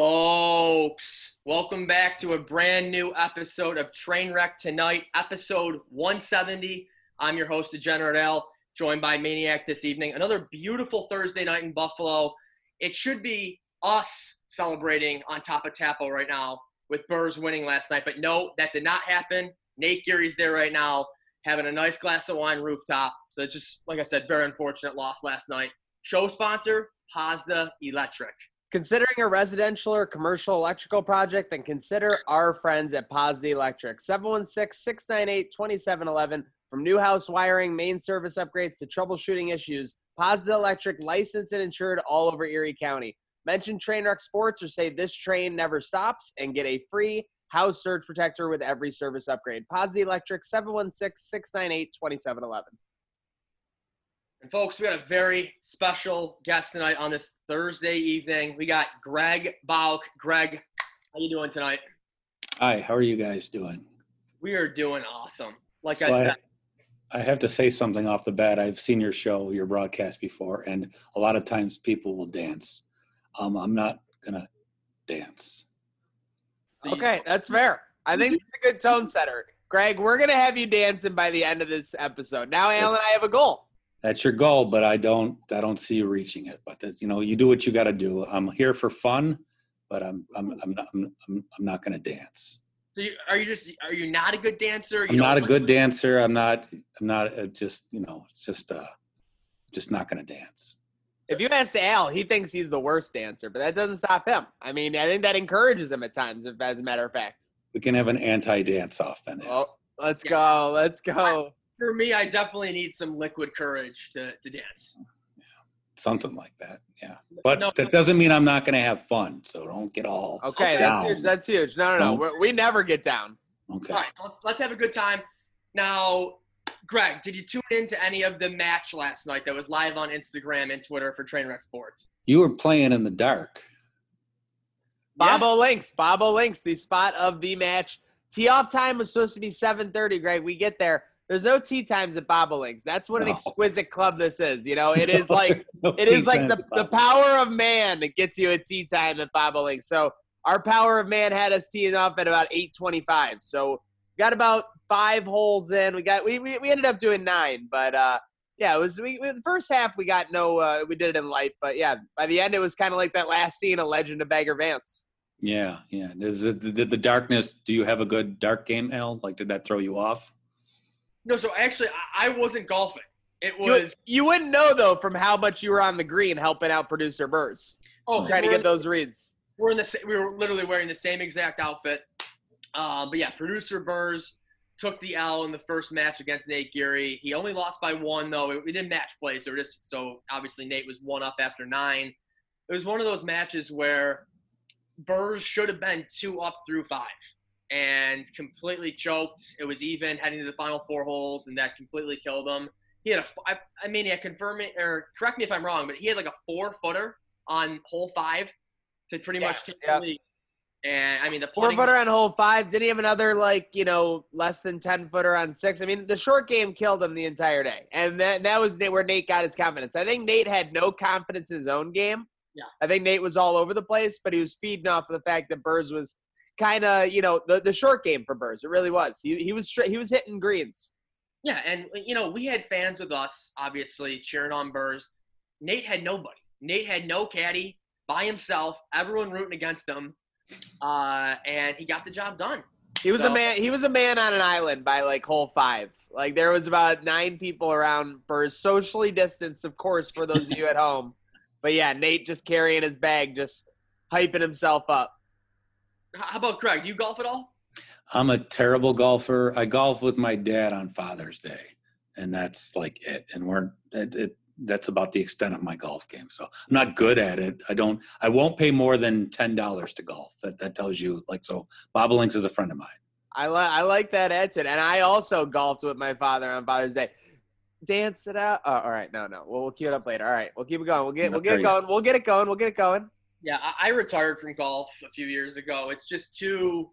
Folks, welcome back to a brand new episode of Trainwreck Tonight, episode 170. I'm your host, Degenerate Al, joined by Maniac this evening. Another beautiful Thursday night in Buffalo. It should be us celebrating on top of Tappo right now with Burrs winning last night, but no, that did not happen. Nate Geary's there right now, having a nice glass of wine rooftop. So it's just, like I said, very unfortunate loss last night. Show sponsor, Pazda Electric. Considering a residential or commercial electrical project, then consider our friends at Pazda Electric. 716-698-2711. From new house wiring, main service upgrades to troubleshooting issues, Pazda Electric licensed and insured all over Erie County. Mention Trainwreck Sports or say this train never stops and get a free house surge protector with every service upgrade. Pazda Electric 716-698-2711. And folks, we got a very special guest tonight on this Thursday evening. We got Greg Bauk. Greg, how you doing tonight? Hi, how are you guys doing? We are doing awesome. Like So I said, I have to say something off the bat. I've seen your show, your broadcast before, and a lot of times people will dance. Um, I'm not gonna dance. so you- Okay, that's fair. I think it's a good tone setter. Greg, we're going to have you dancing by the end of this episode. Now, Alan and I have a goal. That's your goal, but I don't. I don't see you reaching it. But that's, you know, you do what you got to do. I'm here for fun, but I'm I'm I'm not I'm, I'm, I'm not gonna dance. so you, are you just are you not a good dancer? You I'm don't a like- good dancer. I'm not. I'm not uh, just you know. It's just uh, just not gonna dance. If you ask Al, he thinks he's the worst dancer, but that doesn't stop him. I mean, I think that encourages him at times, if as a matter of fact. We can have an anti-dance off then. Well, let's go. Let's go. For me, I definitely need some liquid courage to, to dance. Yeah. something like that. Yeah, but No, that doesn't mean I'm not going to have fun. So don't get all Okay, Okay. that's huge. That's huge. No, no, no. We're, we never get down. okay. All right, let's, let's have a good time. Now, Greg, did you tune into any of the match last night that was live on Instagram and Twitter for Trainwreck Sports? You were playing in the dark. Bobo Links. Bobo Links, the spot of the match. Tee off time was supposed to be 7:30. Greg, we get there. There's no tea times at Bobolinks. That's what an No. exquisite club this is. You know, it is like No it is like the, the power of man that gets you a tea time at Bobo Links. So our power of man had us teeing off at about 8:25. So we got about five holes in. We got we we, we ended up doing nine, but uh yeah, it was we, we the first half we got no uh we did it in light, but yeah, by the end it was kind of like that last scene of Legend of Bagger Vance. Yeah, yeah. Does it, did the darkness? Do you have a good dark game, Al? Like, did that throw you off? No, so actually, I, I wasn't golfing. It You, was you wouldn't know though from how much you were on the green helping out producer Burrs, oh, trying to get those reads. we're in the we were literally wearing the same exact outfit. Um, but yeah, producer Burrs took the L in the first match against Nate Geary. He only lost by one though. We- We didn't match play, so just so obviously Nate was one up after nine. It was one of those matches where Burrs should have been two up through five and completely choked. It was even heading to the final four holes, and that completely killed him. He had a, I, I mean, yeah, confirm it or correct me if I'm wrong, but he had like a four footer on hole five to pretty Yeah, much take yeah. the lead. And I mean, the Four footer on hole five. Didn't he have another like you know less than ten footer on six? I mean, the short game killed him the entire day, and that that was where Nate got his confidence. I think Nate had no confidence in his own game. Yeah. I think Nate was all over the place, but he was feeding off of the fact that Burrs was kind of you know the, the short game for Burrs. It really was. He he was. He was hitting greens. Yeah, and you know, we had fans with us, obviously cheering on Burrs. Nate had nobody. Nate had no caddy by himself. Everyone rooting against him, uh, and he got the job done. He was So- a man. He was a man on an island by like hole five. Like there was about nine people around Burrs, socially distanced, of course, for those of you at home. But yeah, Nate just carrying his bag, just hyping himself up. H- How about Craig? Do you golf at all? I'm a terrible golfer. I golf with my dad on Father's Day, and that's like it. And we're it, it that's about the extent of my golf game. So I'm not good at it. I don't. I won't pay more than ten dollars to golf. That that tells you like so. Bobolinks is a friend of mine. I like I like that attitude, and I also golfed with my father on Father's Day. Dance it out. Oh, all right, no, no. We'll, we'll cue it up later. All right, we'll keep it going. We'll get we'll get it going. We'll get it going. We'll get it going. Yeah, I, I retired from golf a few years ago. It's just too,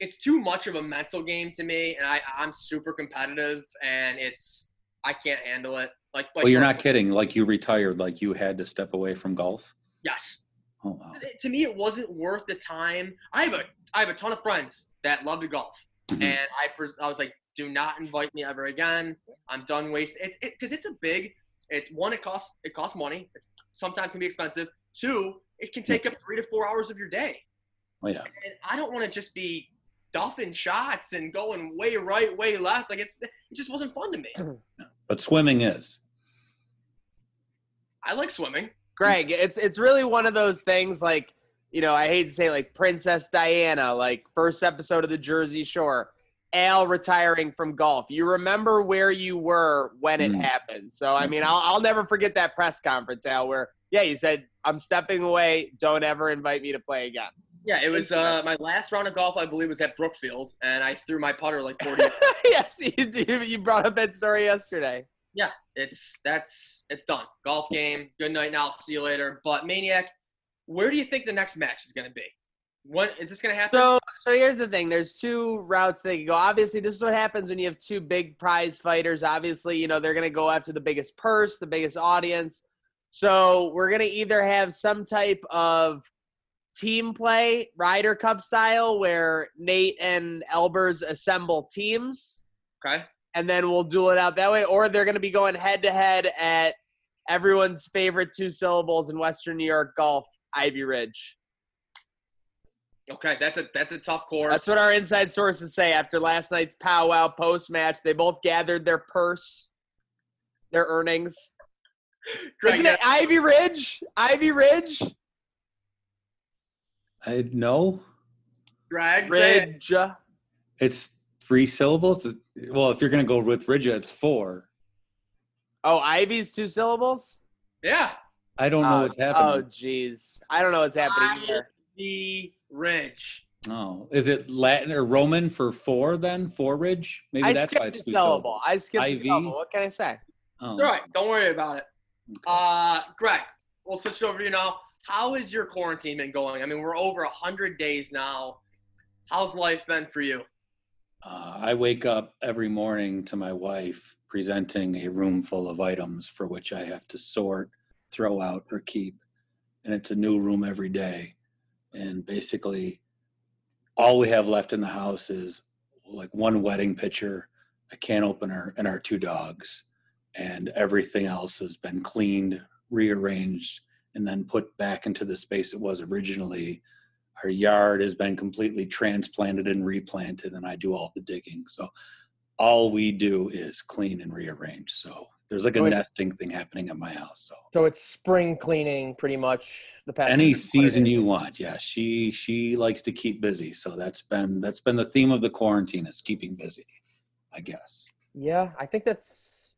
it's too much of a mental game to me, and I I'm super competitive, and it's I can't handle it. Like, like Well, you're not kidding. Like you retired. Like you had to step away from golf. Yes. Oh wow. to me, it wasn't worth the time. I have a I have a ton of friends that love to golf, Mhm. and I pres- I was like, do not invite me ever again. I'm done wasting. It's because it's a big. It's one. It costs it costs money. It sometimes can be expensive. Two, it can take up three to four hours of your day, Oh yeah. and I don't want to just be duffing shots and going way right, way left. Like it's it just wasn't fun to me. But swimming is. I like swimming. Greg, it's it's really one of those things like, you know, I hate to say like Princess Diana, like first episode of the Jersey Shore, Al retiring from golf. You remember where you were when it Mm. happened. So I mean, I'll I'll never forget that press conference, Al, where yeah, you said, I'm stepping away, don't ever invite me to play again. Yeah, it was uh, my last round of golf. I believe was at Brookfield, and I threw my putter like 40. yes, you, you you brought up that story yesterday. yeah, it's that's it's done. Golf game. Good night now. See you later. But Maniac, where do you think the next match is going to be? When is this going to happen? So, so here's the thing. There's two routes they can go. Obviously, this is what happens when you have two big prize fighters. Obviously, you know they're going to go after the biggest purse, the biggest audience. So we're going to either have some type of team play, Ryder Cup style, where Nate and Elbers assemble teams, okay. and then we'll duel it out that way, or they're going to be going head to head at everyone's favorite two syllables in Western New York golf, Ivy Ridge. Okay, that's a that's a tough course. That's what our inside sources say after last night's powwow post match. They both gathered their purse, their earnings. Greg, Isn't it Ivy Ridge? Ivy Ridge? I know Greg, say it. Ridge. it's three syllables. Well, if you're gonna go with Ridge, it's four. Oh, Ivy's two syllables? Yeah, I don't know oh, what's happening. Oh, jeez. I don't know what's happening here. the Ridge. Oh, is it Latin or Roman for four then? Four Ridge? Maybe I that's why skipped it's the two syllable. I skipped the IV? syllable. What can I say? Oh. All right, don't worry about it. Uh, Greg, we'll switch it over to you now. How has your quarantine been going? I mean, we're over hundred days now. How's life been for you? Uh, I wake up every morning to my wife presenting a room full of items for which I have to sort, throw out, or keep. And it's a new room every day. And basically, all we have left in the house is like one wedding picture, a can opener, and our two dogs. And everything else has been cleaned, rearranged, and then put back into the space it was originally. Our yard has been completely transplanted and replanted and i do all the digging. So all we do is clean and rearrange. So there's like a nesting thing happening at my house so. So it's spring cleaning pretty much the past any season you want yeah. She she likes to keep busy so that's been that's been the theme of the quarantine is keeping busy i guess. Yeah, I think that's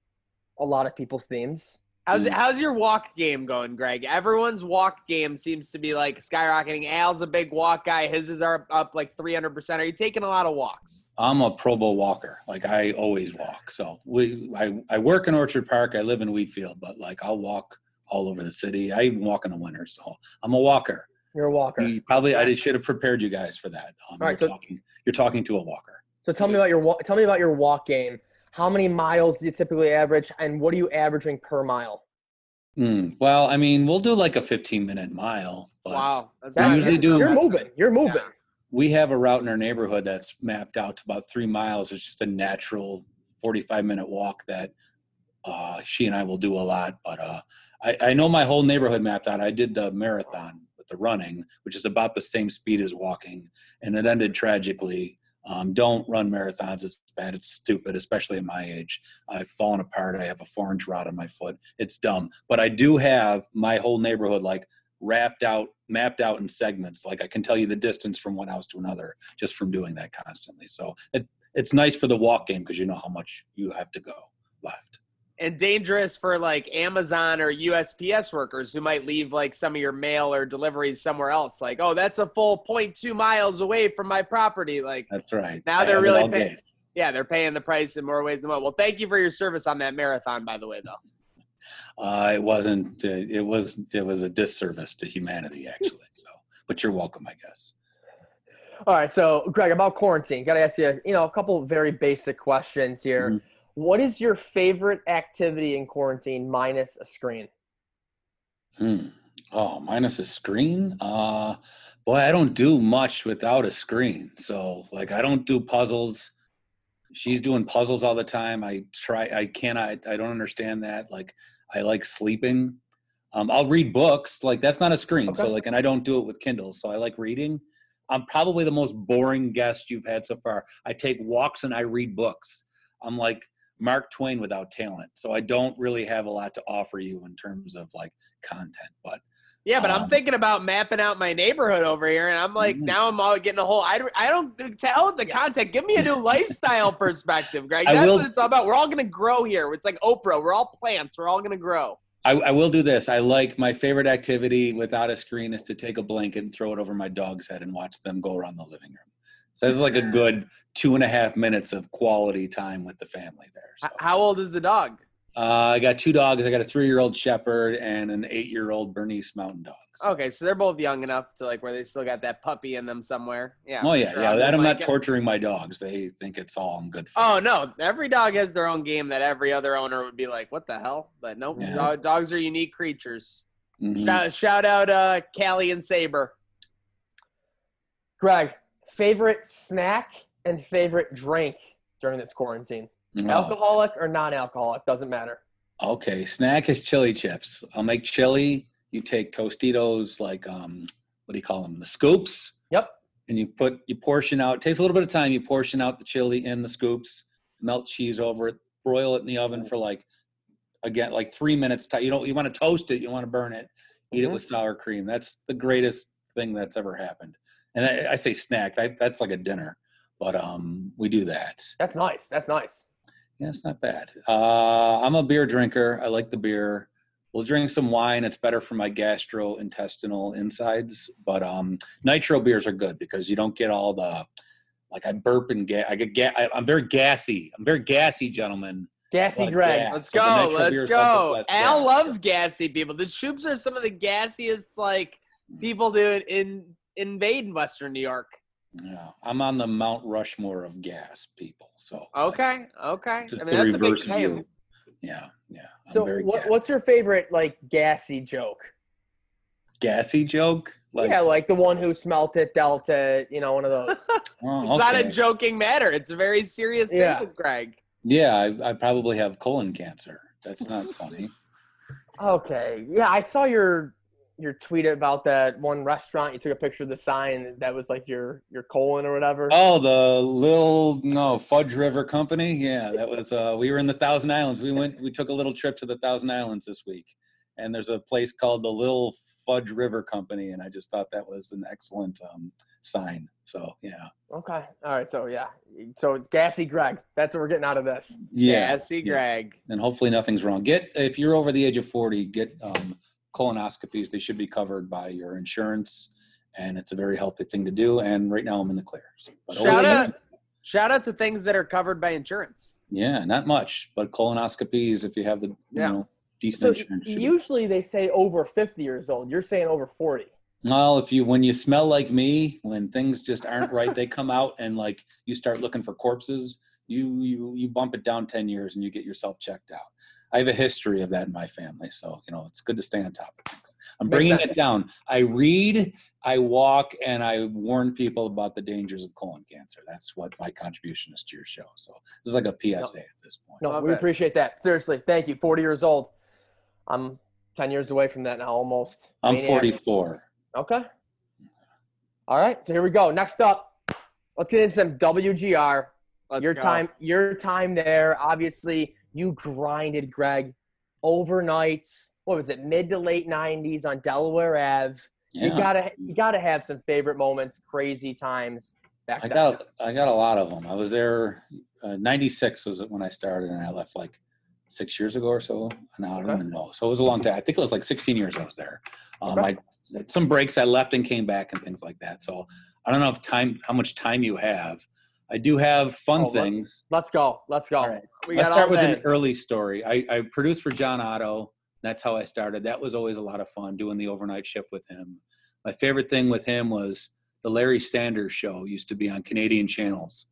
a lot of people's themes. How's Mm. how's your walk game going, Greg? Everyone's walk game seems to be like skyrocketing. Al's a big walk guy. His is are up like 300%. Are you taking a lot of walks? i'm a pro bowl walker like i always walk so we i, I work in orchard park i live in wheatfield but like i'll walk all over the city i even walk in the winter so i'm a walker You're a walker. You probably I should have prepared you guys for that. Um, All right, you're, so- talking, you're talking to a walker. So tell me about your wa- tell me about your walk game. How many miles do you typically average, and what are you averaging per mile? Hmm, well, I mean, we'll do like a 15 minute mile, but Wow. That's We That- usually do- You're moving. You're moving. we have a route in our neighborhood that's mapped out to about three miles. It's just a natural 45 minute walk that uh, she and I will do a lot. But uh, I, I know my whole neighborhood mapped out. I did the marathon with the running, which is about the same speed as walking, and it ended tragically. Um, don't run marathons. It's bad. It's stupid, especially at my age. I've fallen apart. I have a four inch rod on my foot. It's dumb. But I do have my whole neighborhood like wrapped out, mapped out in segments. Like I can tell you the distance from one house to another just from doing that constantly. So it, it's nice for the walk game because you know how much you have to go. And dangerous for like Amazon or USPS workers who might leave like some of your mail or deliveries somewhere else. Like, oh, that's a full 0.2 miles away from my property. Like, That's right. Now I they're really all paying- yeah, they're paying the price in more ways than one. Well, thank you for your service on that marathon, by the way, though. Uh, it wasn't. Uh, it was. It was a disservice to humanity, actually. So, but you're welcome, I guess. All right. So, Greg, about quarantine, got to ask you, you know, a couple of very basic questions here. Mhm. What is your favorite activity in quarantine minus a screen? Hmm. Oh, minus a screen? Uh boy, I don't do much without a screen. So like I don't do puzzles. She's doing puzzles all the time. I try I cannot I don't understand that. Like I like sleeping. Um I'll read books. Like that's not a screen. So like and I don't do it with Kindle. So I like reading. I'm probably the most boring guest you've had so far. I take walks and I read books. I'm like Mark Twain without talent. So I don't really have a lot to offer you in terms of like content, but Yeah, but I'm Um, thinking about mapping out my neighborhood over here, and I'm like, Mhm. now I'm all getting a whole. I, I don't tell the content. Give me a new lifestyle perspective, Greg. That's will- what it's all about. We're all gonna grow here. It's like Oprah. We're all plants. We're all gonna grow. I, I will do this. I like my favorite activity without a screen is to take a blanket and throw it over my dog's head and watch them go around the living room. So this is like a good two and a half minutes of quality time with the family there. So, How old is the dog? uh, I got two dogs. I got a three-year-old Shepherd and an eight-year-old Bernese Mountain Dog. So- Okay, so they're both young enough to like where they still got that puppy in them somewhere. Yeah. oh yeah, sure, yeah. I'll That do I'm my not ca- torturing my dogs. They think it's all I'm good for. Oh no! Every dog has their own game that every other owner would be like, "What the hell?" But nope, Yeah. dog- dogs are unique creatures. Mhm. Shout, shout out, uh, Callie and Saber. Greg, favorite snack and favorite drink during this quarantine? Oh. Alcoholic or non-alcoholic doesn't matter. Okay, snack is chili chips. I'll make chili. You take Tostitos, like um, what do you call them? The scoops, Yep. and you put you portion out. It takes a little bit of time. You portion out the chili in the scoops, melt cheese over it, broil it in the oven for like again like three minutes. You don't you want to toast it. You want to burn it. Eat it Mhm. with sour cream. That's the greatest thing that's ever happened. And I, I say snack. I, that's like a dinner, but um, we do that. That's nice. That's nice. Yeah, it's not bad. Uh, I'm a beer drinker. I like the beer. We'll drink some wine. It's better for my gastrointestinal insides. But um, nitro beers are good because you don't get all the like I burp and ga- I get ga- I, I'm very gassy. I'm very gassy, gentlemen. Gassy Greg. gas. Let's go. nitro Let's go. help with less Al gas. loves gassy people. The troops are some of the gassiest like people do it in invade Western New York. Yeah, I'm on the Mount Rushmore of gas people. So Okay, okay. I mean that's a big reverse claim. view. Yeah, yeah. I'm So, what, what's your favorite like gassy joke? gassy joke? Like, yeah, like the one who smelt it, dealt it. You know, one of those. oh, It's not a joking matter. It's a very serious thing Yeah. with Greg. Yeah, I, I probably have colon cancer. That's not funny. okay. Yeah, I saw your your tweet about that one restaurant. You took a picture of the sign that was like your your colon or whatever. Oh, the little no Fudge River Company. Yeah, that was. Uh, we were in the Thousand Islands. We went. We took a little trip to the Thousand Islands this week, and there's a place called the Little Fudge River Company, and I just thought that was an excellent um, sign. So yeah, Okay. All right. So yeah. So gassy Greg. That's what we're getting out of this. yeah, Gassy yeah. Greg. and hopefully nothing's wrong. Get if you're over the age of forty, get um, colonoscopies. They should be covered by your insurance, and it's a very healthy thing to do. And right now, I'm in the clear. So, but Shout the- out shout out to things that are covered by insurance. Yeah, not much, but colonoscopies if you have the you Yeah. know decent So insurance. should be- usually they say over 50 years old. You're saying over 40. Well, if you when you smell like me, when things just aren't right, they come out and like you start looking for corpses. You you you bump it down ten years and you get yourself checked out. I have a history of that in my family, so you know it's good to stay on top of things. I'm Makes bringing sense. it down. I read, I walk, and I warn people about the dangers of colon cancer. That's what my contribution is to your show. So this is like a PSA at this point. No, we appreciate that. Seriously. Thank you. 40 years old. I'm 10 years away from that now almost. I'm Maniacs. 44. Okay. All right. So here we go. Next up, let's get into some WGR. Let's your go. time, your time there. Obviously, you grinded, Greg, overnights. What was it? Mid to late '90s on Delaware Ave. You gotta, you gotta have some favorite moments, crazy times back I got I got a lot of them. I was there. Uh, Ninety-six was when I started, and I left like six years ago or so. And I don't Okay. even know. So it was a long time. I think it was like 16 years I was there. Um, Okay. I some breaks I left and came back and things like that. So I don't know if time how much time you have. I do have fun Oh, things. Let's go. Let's go. Right. We Let's start with an early story. I, I produced for John Otto. That's how I started. That was always a lot of fun doing the overnight shift with him. My favorite thing with him was the Larry Sanders show used to be on Canadian channels,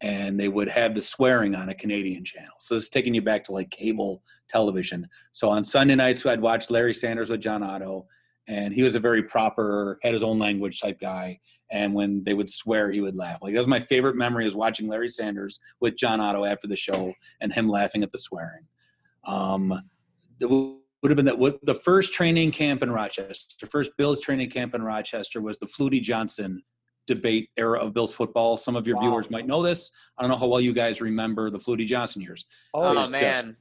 and they would have the swearing on a Canadian channel. So it's taking you back to like cable television. So on Sunday nights, I'd watch Larry Sanders with John Otto, and he was a very proper, had his own language type guy. And when they would swear, he would laugh. Like that was my favorite memory was watching Larry Sanders with John Otto after the show and him laughing at the swearing. Um, it would have been that what the first training camp in Rochester, the first Bills training camp in Rochester was the Flutie Johnson debate era of Bills football. Some of your Wow. viewers might know this. I don't know how well you guys remember the Flutie Johnson years. Oh, yes, man.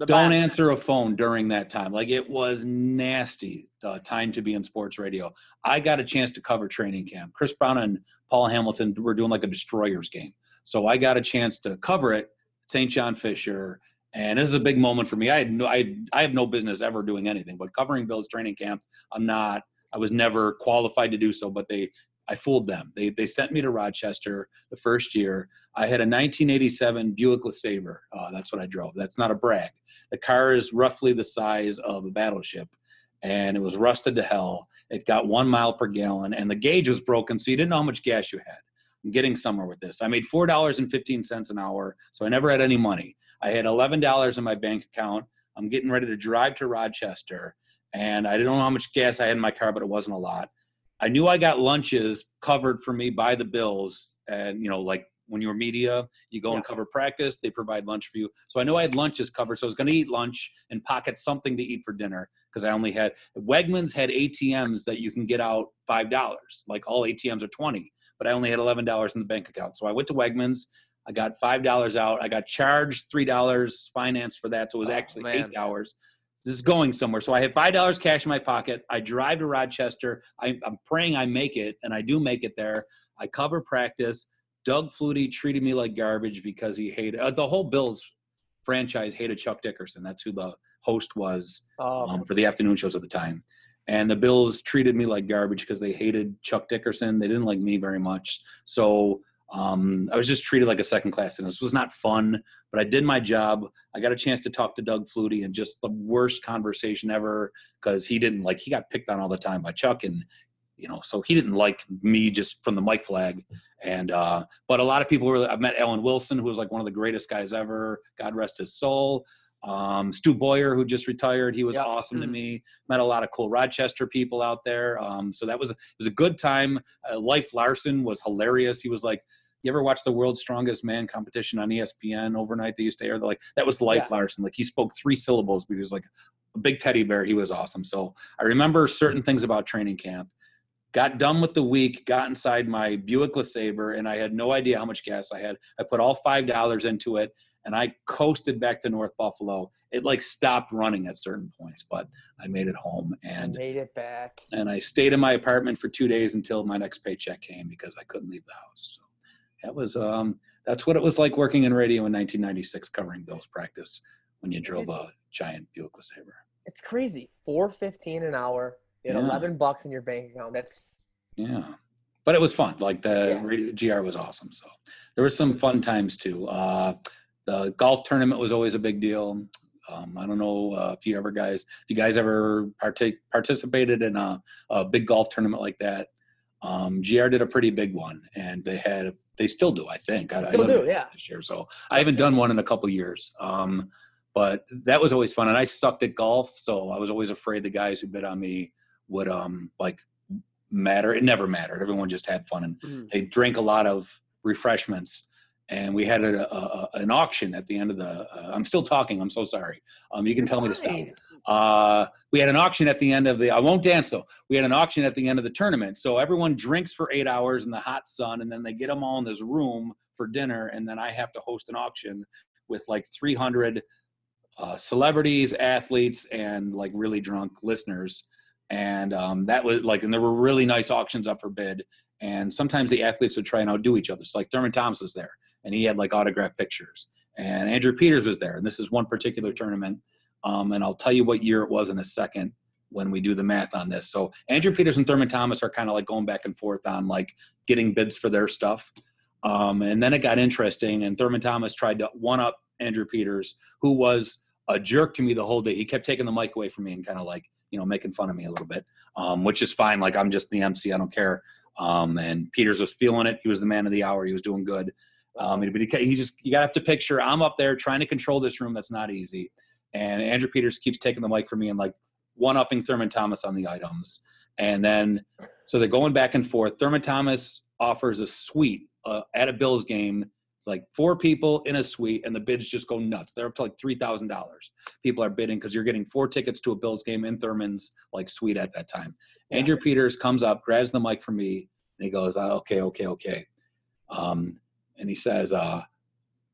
The Don't best. answer a phone during that time. Like it was nasty. Uh, time to be in sports radio. I got a chance to cover training camp. Chris Brown and Paul Hamilton were doing like a Destroyers game, so I got a chance to cover it. St. John Fisher, and this is a big moment for me. I had no, I, I have no business ever doing anything, but covering Bills training camp, I'm not. I was never qualified to do so, but they I fooled them. They they sent me to Rochester the first year. I had a 1987 Buick LeSabre. Uh, that's what I drove. That's not a brag. The car is roughly the size of a battleship, and it was rusted to hell. It got one mile per gallon, and the gauge was broken, so you didn't know how much gas you had. I'm getting somewhere with this. I made four dollars and fifteen cents an hour, so I never had any money. I had eleven dollars in my bank account. I'm getting ready to drive to Rochester, and I didn't know how much gas I had in my car, but it wasn't a lot. I knew I got lunches covered for me by the Bills, and you know, like when you're media, you go and cover practice. They provide lunch for you, so I knew I had lunches covered. So I was going to eat lunch and pocket something to eat for dinner because I only had Wegmans had ATMs that you can get out five dollars. Like all ATMs are twenty, but I only had eleven dollars in the bank account. So I went to Wegmans. I got five dollars out. I got charged three dollars finance for that, so it was Oh, actually eight dollars. This is going somewhere. So I have five dollars cash in my pocket. I drive to Rochester. I, I'm praying I make it, and I do make it there. I cover practice. Doug Flutie treated me like garbage because he hated uh, the whole Bills franchise hated Chuck Dickerson. That's who the host was Oh, um, for the afternoon shows at the time. And the Bills treated me like garbage because they hated Chuck Dickerson. They didn't like me very much. So um, I was just treated like a second class citizen. This was not fun, but I did my job. I got a chance to talk to Doug Flutie and just the worst conversation ever because he didn't like, he got picked on all the time by Chuck. And, you know, so he didn't like me just from the mic flag. And, uh, but a lot of people were, I've met Ellen Wilson, who was like one of the greatest guys ever. God rest his soul. Um, Stu Boyer, who just retired, he was Yep. awesome to me. Met a lot of cool Rochester people out there. Um, so that was it was a good time. Uh, Leif Larsen was hilarious. He was like, you ever watch the World's Strongest Man competition on ESPN overnight? They used to air the, like that was Leif Yeah. Larsen. Like he spoke three syllables, but he was like a big teddy bear. He was awesome. So I remember certain things about training camp. Got done with the week, got inside my Buick LeSabre, and I had no idea how much gas I had. I put all five dollars into it, and I coasted back to North Buffalo. It like stopped running at certain points, but I made it home, and made it back. and I stayed in my apartment for two days until my next paycheck came because I couldn't leave the house. So that was um, that's what it was like working in radio in 1996, covering Bills practice when you drove a giant Buick LeSabre. It's crazy. Four fifteen an hour. You had Yeah. eleven bucks in your bank account. That's Yeah, but it was fun. Like the Yeah. GR was awesome. So there was some fun times too. Uh, the golf tournament was always a big deal. Um, I don't know uh, if you ever guys, if you guys ever partake participated in a, a big golf tournament like that. Um, GR did a pretty big one, and they had they still do, I think. I, I Still they do, yeah. This year, so I haven't done one in a couple years. Um, but that was always fun, and I sucked at golf, so I was always afraid the guys who bid on me would um like matter. It never mattered. Everyone just had fun, and Mhm. they drank a lot of refreshments. And we had a, a, an auction at the end of the. Uh, I'm still talking. I'm so sorry. Um, you can tell me to stop. Uh, we had an auction at the end of the. I won't dance though. We had an auction at the end of the tournament. So everyone drinks for eight hours in the hot sun, and then they get them all in this room for dinner, and then I have to host an auction with like 300 uh, celebrities, athletes, and like really drunk listeners. And um, that was like, and there were really nice auctions up for bid. And sometimes the athletes would try and outdo each other. So like Thurman Thomas was there, and he had like autographed pictures. And Andrew Peters was there, and this is one particular tournament. Um, and I'll tell you what year it was in a second when we do the math on this. So Andrew Peters and Thurman Thomas are kind of like going back and forth on like getting bids for their stuff. Um, and then it got interesting, and Thurman Thomas tried to one up Andrew Peters, who was a jerk to me the whole day. He kept taking the mic away from me and kind of like, you know, making fun of me a little bit, um, which is fine. Like I'm just the MC, I don't care. Um, and Peters was feeling it. He was the man of the hour. He was doing good. Um, but he, he just you gotta have to picture I'm up there trying to control this room. That's not easy. And Andrew Peters keeps taking the mic from me and like one upping Thurman Thomas on the items. And then, so they're going back and forth. Thurman Thomas offers a suite uh, at a Bills game. It's like four people in a suite, and the bids just go nuts. They're up to like three thousand dollars. People are bidding because you're getting four tickets to a Bills game in Thurman's like suite at that time. Yeah. Andrew Peters comes up, grabs the mic from me, and he goes, oh, "Okay, okay, okay." Um, and he says, uh,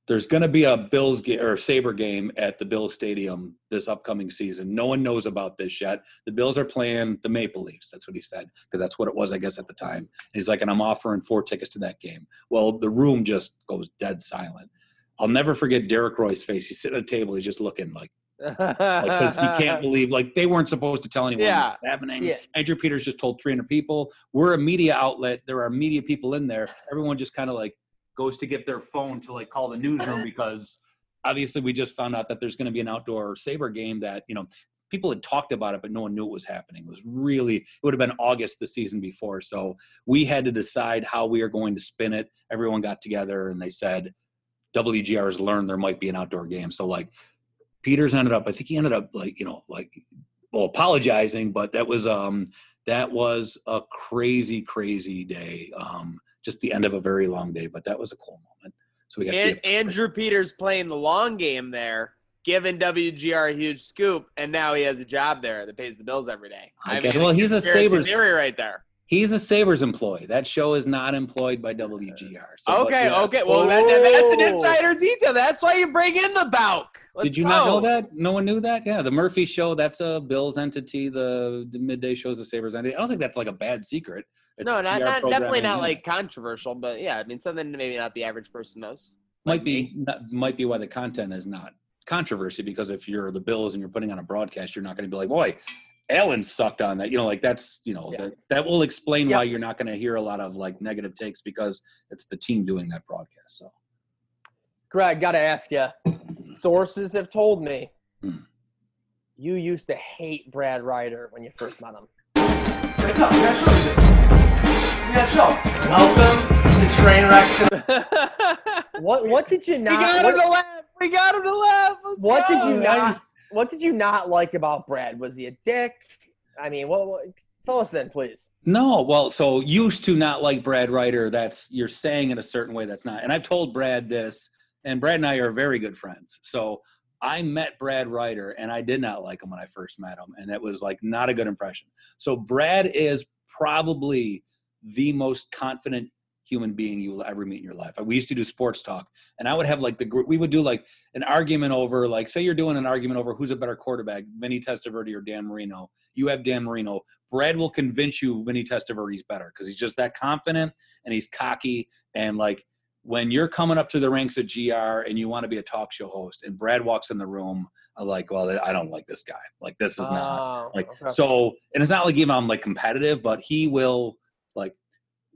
"There's going to be a Bills or Saber game at the Bills Stadium this upcoming season. No one knows about this yet. The Bills are playing the Maple Leafs. That's what he said because that's what it was, I guess, at the time. And he's like, and I'm offering four tickets to that game. Well, the room just goes dead silent. I'll never forget Derek Roy's face. He's sitting at a table. He's just looking like because he can't believe like they weren't supposed to tell anyone Yeah. this happening. Yeah. Andrew Peters just told 300 people. We're a media outlet. There are media people in there. Everyone just kind of like goes to get their phone to like call the newsroom because obviously we just found out that there's going to be an outdoor saber game that you know people had talked about it but no one knew it was happening. It was really it would have been august the season before. So we had to decide how we are going to spin it. Everyone got together and they said wgr has learned there might be an outdoor game. So like peters ended up i think he ended up like you know like well apologizing but that was um that was a crazy crazy day. Um just the end of a very long day but that was a cool moment so we got and, Andrew Peters playing the long game there, giving WGR a huge scoop, and now he has a job there that pays the bills every day. I guess- well, he's a Sabres- theory right there. He's a Sabres employee. That show is not employed by WGR. So, Okay, yeah. okay. Well, that, that- that's an Oh. insider detail. That's why you bring in the Bauk. Let's Did you go. not know that? No one knew that? Yeah, the Murphy show, that's a Bills entity. The, the midday shows a Sabres entity. I don't think that's like a bad secret. It's No, not, not definitely not like controversial, but yeah, I mean something maybe not the average person knows. might be not, might be why the content is not controversy because if you're the Bills and you're putting on a broadcast, you're not going to be like, boy, Allen sucked on that. You know, like that's you know Yeah. that, that will explain Yeah. why you're not going to hear a lot of like negative takes because it's the team doing that broadcast. So Greg, gotta ask you. Sources have told me Hmm. you used to hate Brad Riter when you first met him. Welcome to Trainwreck to What What did you not? we got what, him to laugh. We got him to laugh. Let's what did you not? What did you not like about Brad? Was he a dick? I mean, what fill us in, please. No, well, so used to not like Brad Riter. That's you're saying in a certain way. That's not. And I've told Brad this, and Brad and I are very good friends. So I met Brad Riter, and I did not like him when I first met him, and it was like not a good impression. So Brad is probably the most confident human being you will ever meet in your life. We used to do sports talk, and I would have like the group. We would do like an argument over, like, say you're doing an argument over who's a better quarterback, Vinny Testaverde or Dan Marino. You have Dan Marino. Brad will convince you Vinny Testaverde's better because he's just that confident and he's cocky. And like when you're coming up to the ranks of GR and you want to be a talk show host, and Brad walks in the room, I'm like, well, I don't like this guy. Like this is not Oh, like okay. so. And it's not like even I'm like competitive, but he will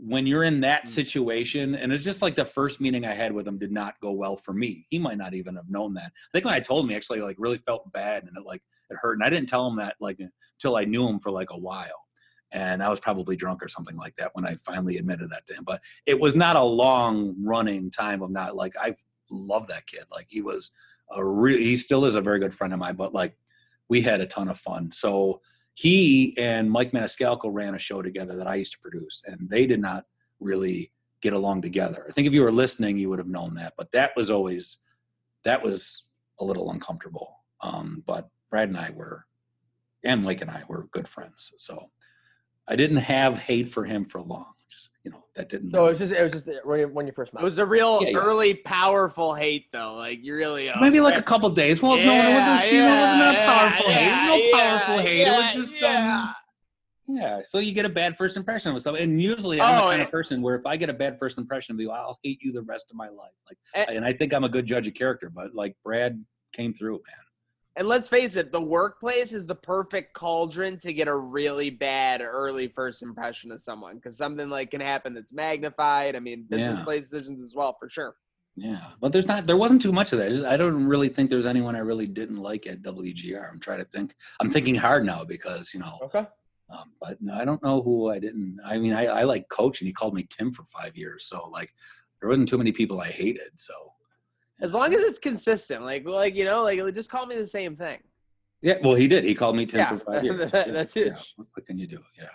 when you're in that Hmm. situation, and it's just like the first meeting I had with him did not go well for me. He might not even have known that. I think when I told him, he actually like really felt bad and it like it hurt. And I didn't tell him that like until I knew him for like a while. And I was probably drunk or something like that when I finally admitted that to him. But it was not a long running time of not like I love that kid. Like he was a real he still is a very good friend of mine, but like we had a ton of fun. So he and Mike Maniscalco ran a show together that I used to produce, and they did not really get along together. I think if you were listening, you would have known that. But that was always that was a little uncomfortable. Um, but Brad and I were, and Mike and I were good friends. So I didn't have hate for him for long. Just you know that didn't. So it was just it was just when you- first met. It was a real Yeah, yeah. early, powerful hate, though. Like you really uh, maybe like a couple days. Well, no, it wasn't. you know, it wasn't a yeah, powerful hate. It was no yeah, powerful hate. it was just yeah. um, Yeah, so you get a bad first impression with someone, and usually I'm Oh, the kind yeah. of person where if I get a bad first impression of you, I'll hate you the rest of my life. Like, And- and I think I'm a good judge of character, but like Brad came through, man. And let's face it, the workplace is the perfect cauldron to get a really bad early first impression of someone because something like can happen that's magnified. I mean, business Yeah. place decisions as well, for sure. Yeah, but there's not, there wasn't too much of that. I don't really think there's anyone I really didn't like at WGR. I'm trying to think. I'm thinking hard now because you know, okay. um, but no, I don't know who I didn't. I mean, I, I like coach, and he called me Tim for five years, so like there wasn't too many people I hated. So As long as it's consistent, like like you know, like just call me the same thing. Yeah, well, he did. He called me 10 Yeah, for five years. that- Yeah, that's yeah. What can you do? Yeah.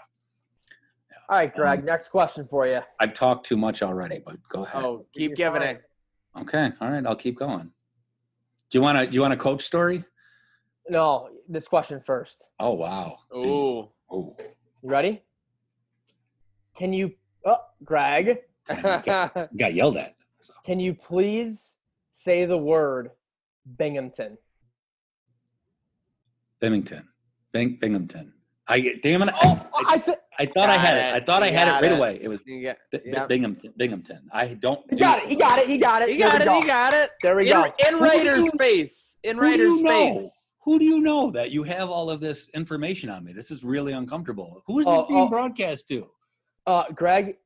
All right, Greg. Um, next question for you. I've talked too much already, but go ahead. Oh, keep giving fine. it. Okay. All right. I'll keep going. Do you want to? Do you want a coach story? No, this question first. Oh wow. Ooh. Oh. You ready? Can you, oh, Greg? Got yelled at. So. Can you please say the word Binghamton? Binghamton. Bing, Binghamton. I damn it. Oh, I, I th- I thought I had it. it. I thought I had it right it. away. It was got, B- B- Yep. Binghamton. Binghamton. I don't. he do- got it. He got it. He got it. he got it. we He got it. There we In, go. in Who do Raiders' you- face. In Who do you know? face. Who do you know that you have all of this information on me? This is really uncomfortable. Who is this Oh, being oh. broadcast to? Uh, Greg,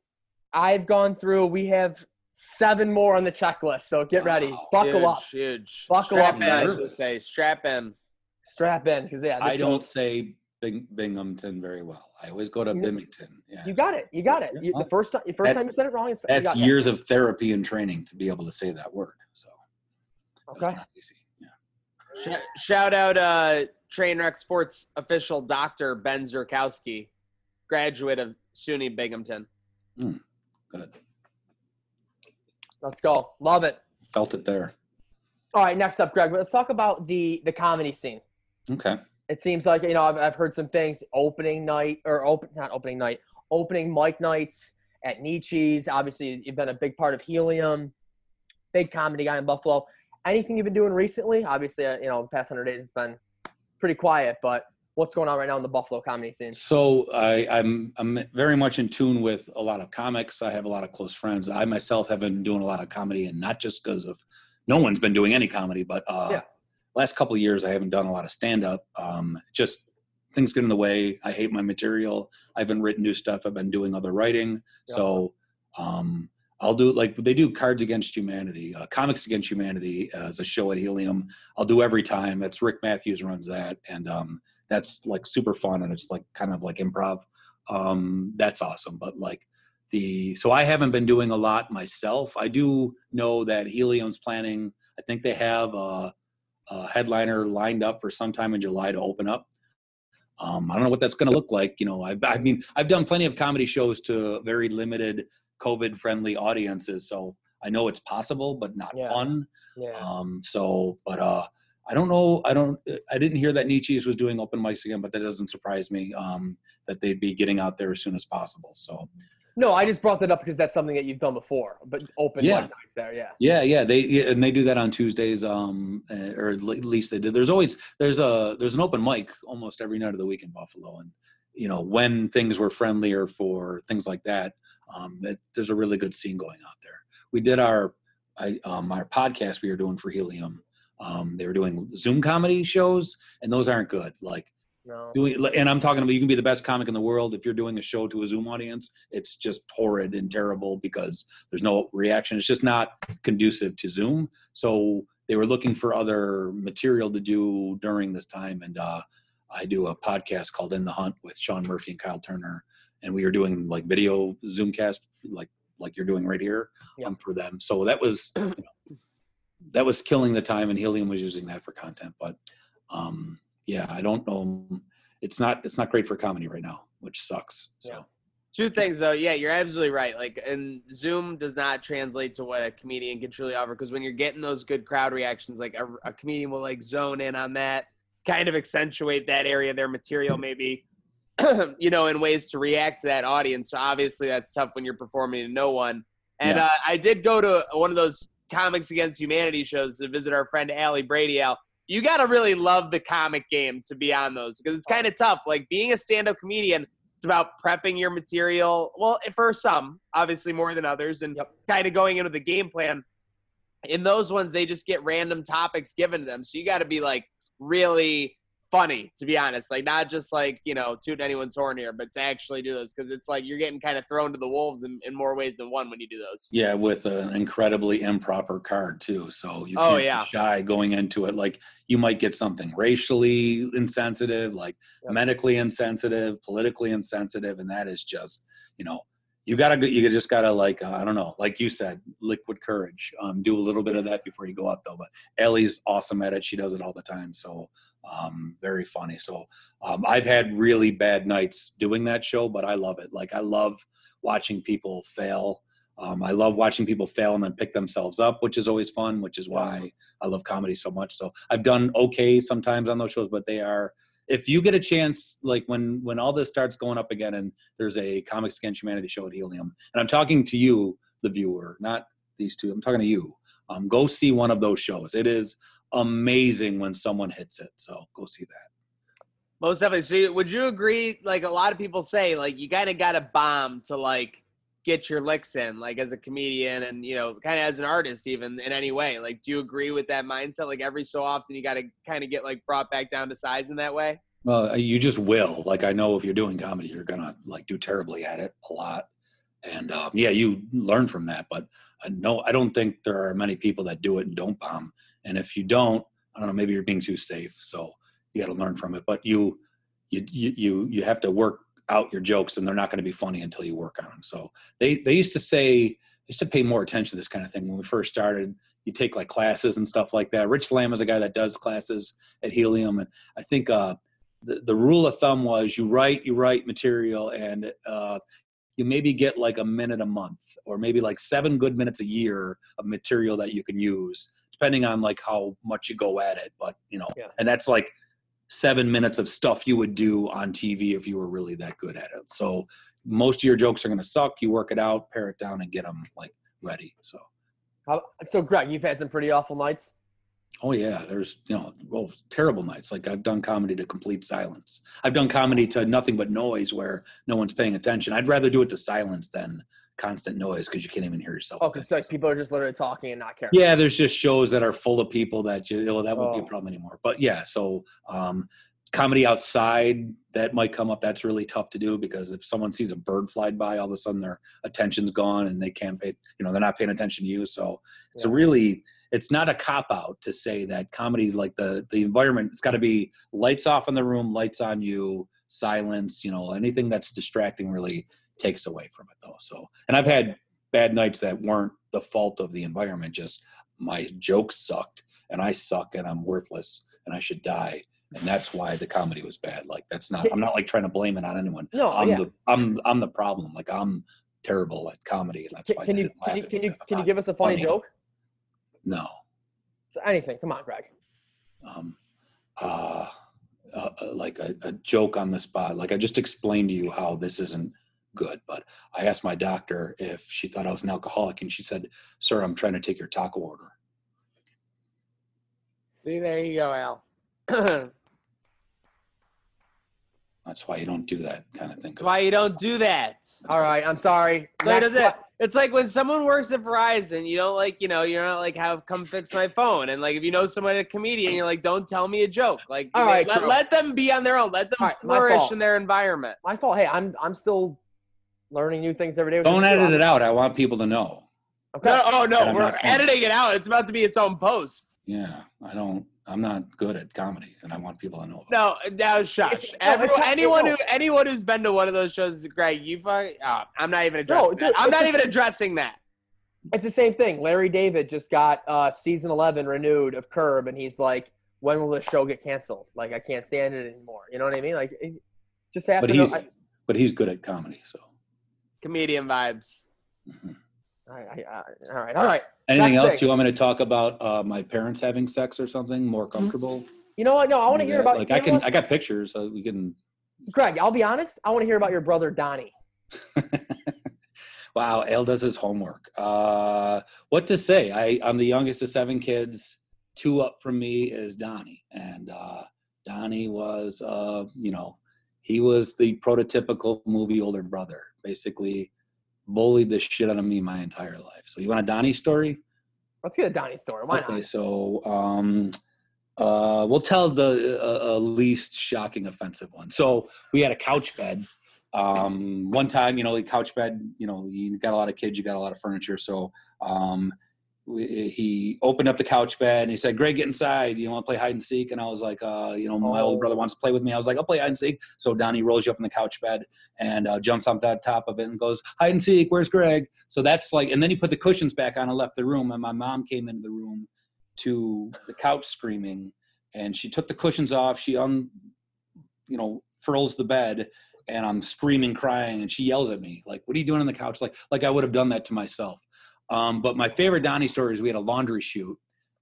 I've gone through. We have seven more on the checklist, so get ready. Wow. Buckle huge, up. Huge. Buckle Strap up, in, guys. as say. Strap in. Strap in, because yeah, I this don't show- say Bing, Binghamton very well. I always go to You- Binghamton. Yeah. You got it. You got it. You, the first time, the first That's- time you said it wrong, it's, you That's got it. years of therapy and training to be able to say that word. So Okay. not easy. Yeah. Sh- shout out uh, Trainwreck Sports official Dr. Ben Zurkowski, graduate of SUNY Binghamton. Good. Let's go. Love it. Felt it there. All right, next up, Greg. Let's talk about the the comedy scene. Okay. It seems like you know I've, I've heard some things. Opening night or open not opening night, opening mic nights at Nietzsche's. Obviously, you've been a big part of Helium. Big comedy guy in Buffalo. Anything you've been doing recently? Obviously, uh, you know, the past hundred days has been pretty quiet. But what's going on right now in the Buffalo comedy scene? So I, I'm I'm very much in tune with a lot of comics. I have a lot of close friends. I myself have been doing a lot of comedy, and not just because of no one's been doing any comedy, but uh, Yeah. last couple of years I haven't done a lot of stand up. Um, just things get in the way. I hate my material. I haven't written new stuff. I've been doing other writing. So um, I'll do like they do Cards Against Humanity, uh, Comics Against Humanity uh, as a show at Helium. I'll do every time. That's Rick Matthews runs that, and um, that's like super fun and it's like kind of like improv. Um, that's awesome. But like the so I haven't been doing a lot myself. I do know that Helium's planning. I think they have a, a headliner lined up for sometime in July to open up. Um, I don't know what that's going to look like. You know, I, I mean, I've done plenty of comedy shows to very limited COVID-friendly audiences, so I know it's possible, but not Yeah. fun. Yeah. Um, so, but uh, I don't know. I don't. I didn't hear that Nietzsche's was doing open mics again, but that doesn't surprise me. Um, that they'd be getting out there as soon as possible. So, No, I just brought that up because that's something that you've done before. But open Yeah. mic nights there, yeah. yeah, yeah, they yeah, and they do that on Tuesdays. Um, uh, or at at least they did. There's always there's a there's an open mic almost every night of the week in Buffalo, and you know when things were friendlier for things like that, um, it, there's a really good scene going out there. We did our I um, our podcast we were doing for Helium. Um, they were doing Zoom comedy shows, and those aren't good. Like No. doing and i'm talking about you can be the best comic in the world if you're doing a show to a zoom audience it's just horrid and terrible because there's no reaction it's just not conducive to zoom so they were looking for other material to do during this time and uh, i do a podcast called in the hunt with sean murphy and kyle turner and we were doing like video zoomcast like like you're doing right here Yeah. um, for them so that was you know, that was killing the time and helium was using that for content but um yeah i don't know it's not it's not great for comedy right now which sucks so Yeah. Two things though, yeah, you're absolutely right. Like, and Zoom does not translate to what a comedian can truly offer because when you're getting those good crowd reactions, like a, a comedian will like zone in on that, kind of accentuate that area of their material, maybe, you know, in ways to react to that audience. So obviously, that's tough when you're performing to no one. And Yeah. uh, I did go to one of those Comics Against Humanity shows to visit our friend Allie Brady. Al, you got to really love the comic game to be on those because it's kind of tough. Like being a stand-up comedian it's about prepping your material. Well, eh, for some, obviously more than others, and kind of going into the game plan. In those ones, they just get random topics given to them, so you got to be like really funny, to be honest. Like not just like you know toot anyone's horn here, but to actually do those because it's like you're getting kind of thrown to the wolves in, in more ways than one when you do those. yeah with an incredibly improper card too so you Oh, can't yeah. be shy going into it like you might get something racially insensitive like Yep. medically insensitive politically insensitive and that is just you know you gotta go- you just gotta like uh, I don't know, like you said, liquid courage. Um, do a little bit of that before you go out though. But Ellie's awesome at it. She does it all the time. So um, very funny. So um, I've had really bad nights doing that show, but I love it. Like I love watching people fail. Um, I love watching people fail and then pick themselves up, which is always fun. Which is why I love comedy so much. So I've done okay sometimes on those shows, but they are if you get a chance, like when when all this starts going up again, and there's a Comics Against Humanity show at Helium, and I'm talking to you, the viewer, not these two. I'm talking to you. Um, go see one of those shows. It is amazing when someone hits it. So go see that. Most definitely. So, would you agree? Like a lot of people say, like you kind of got to bomb to like get your licks in, like as a comedian and you know, kind of as an artist, even in any way. Like, do you agree with that mindset? Like every so often, you got to kind of get like brought back down to size in that way. Well, you just will. Like I know if you're doing comedy, you're gonna like do terribly at it a lot, and um, yeah, you learn from that. But I no, I don't think there are many people that do it and don't bomb. And if you don't, I don't know, maybe you're being too safe. So you got to learn from it. But you, you, you, you, have to work out your jokes, and they're not going to be funny until you work on them. So they they used to say they used to pay more attention to this kind of thing when we first started. You take like classes and stuff like that. Rich Lamb is a guy that does classes at Helium, and I think uh, the, the rule of thumb was you write you write material and uh, you maybe get like a minute a month or maybe like seven good minutes a year of material that you can use depending on like how much you go at it but you know Yeah. and that's like seven minutes of stuff you would do on tv if you were really that good at it so most of your jokes are going to suck you work it out pare it down and get them like ready so How, so, Greg, you've had some pretty awful nights. Oh yeah, there's you know well terrible nights. Like I've done comedy to complete silence. I've done comedy to nothing but noise where no one's paying attention. I'd rather do it to silence than constant noise because you can't even hear yourself. Oh, because like people are just literally talking and not caring. Yeah, there's just shows that are full of people that you know that won't be Oh. a problem anymore. But yeah, so um, comedy outside that might come up. That's really tough to do because if someone sees a bird fly by, all of a sudden their attention's gone and they can't pay. You know, they're not paying attention to you. So it's a really it's not a cop out to say that comedy like the the environment. It's got to be lights off in the room, lights on you, silence. You know, anything that's distracting really takes away from it though. So and I've had bad nights that weren't the fault of the environment. Just my jokes sucked and I suck and I'm worthless and I should die. And that's why the comedy was bad. Like that's not. I'm not like trying to blame it on anyone. No, I'm yeah. the I'm I'm the problem. Like I'm terrible at comedy, and that's Can, why can you can you can you can you give us a funny funny. joke? No. So anything. Come on, Greg. Um, uh, uh, uh, like a, a joke on the spot. Like I just explained to you how this isn't good, but I asked my doctor if she thought I was an alcoholic, and she said, "Sir, I'm trying to take your taco order." See, there you go, Al. That's why you don't do that kind of thing. That's why you don't do that. All right. I'm sorry. So he does it. It's like when someone works at Verizon, you don't like, you know, you're not like, have come fix my phone. And like, if you know someone, a comedian, you're like, don't tell me a joke. Like, All right, let, let them be on their own. Let them All right, my flourish in their environment. My fault. Hey, I'm I'm still learning new things every day. Don't is cool. edit it out. I want people to know. Okay. No, oh no, we're editing it out. It's about to be its own post. Yeah, I don't. I'm not good at comedy, and I want people to know. No, now shush. It's- no, Everyone, it's anyone no. who anyone who's been to one of those shows, Greg, you fuck. Oh, I'm not even addressing dude, that. I'm not even addressing that. It's the same thing. Larry David just got uh, season 11 renewed of Curb, and he's like, "When will this show get canceled? Like, I can't stand it anymore." You know what I mean? Like, it just But happened. to- he's I, but he's good at comedy. So. Comedian vibes. mhm. all right, I, I, all right, all right. Anything Next else thing. you want me to talk about? Uh, my parents having sex or something more comfortable? You know what? No, I want to hear that? about. Like I can. what? I got pictures. So we can. Greg, I'll be honest. I want to hear about your brother Donnie. wow, Al does his homework. Uh, what to say? I, I'm the youngest of seven kids. Two up from me is Donnie, and uh, Donnie was, uh, you know, he was the prototypical movie older brother. Basically, bullied the shit out of me my entire life. So you want a Donnie story? Let's get a Donnie story. Why okay, not? so um, uh, we'll tell the uh, uh, least shocking, offensive one. So we had a couch bed. Um, one time, you know, the couch bed. You know, you got a lot of kids, you got a lot of furniture. So um, we, he opened up the couch bed and he said, "Greg, get inside. You want to play hide and seek?" And I was like, uh, "You know, my Oh. older brother wants to play with me." I was like, "I'll play hide and seek." So Donnie rolls you up in the couch bed and uh, jumps up on top of it and goes, "Hide and seek. Where's Greg?" So that's like, and then he put the cushions back on and left the room. And my mom came into the room to the couch screaming, and she took the cushions off. She un, you know, furls the bed. And I'm screaming, crying, and she yells at me, like, "What are you doing on the couch?" Like, like I would have done that to myself. Um, but my favorite Donnie story is we had a laundry chute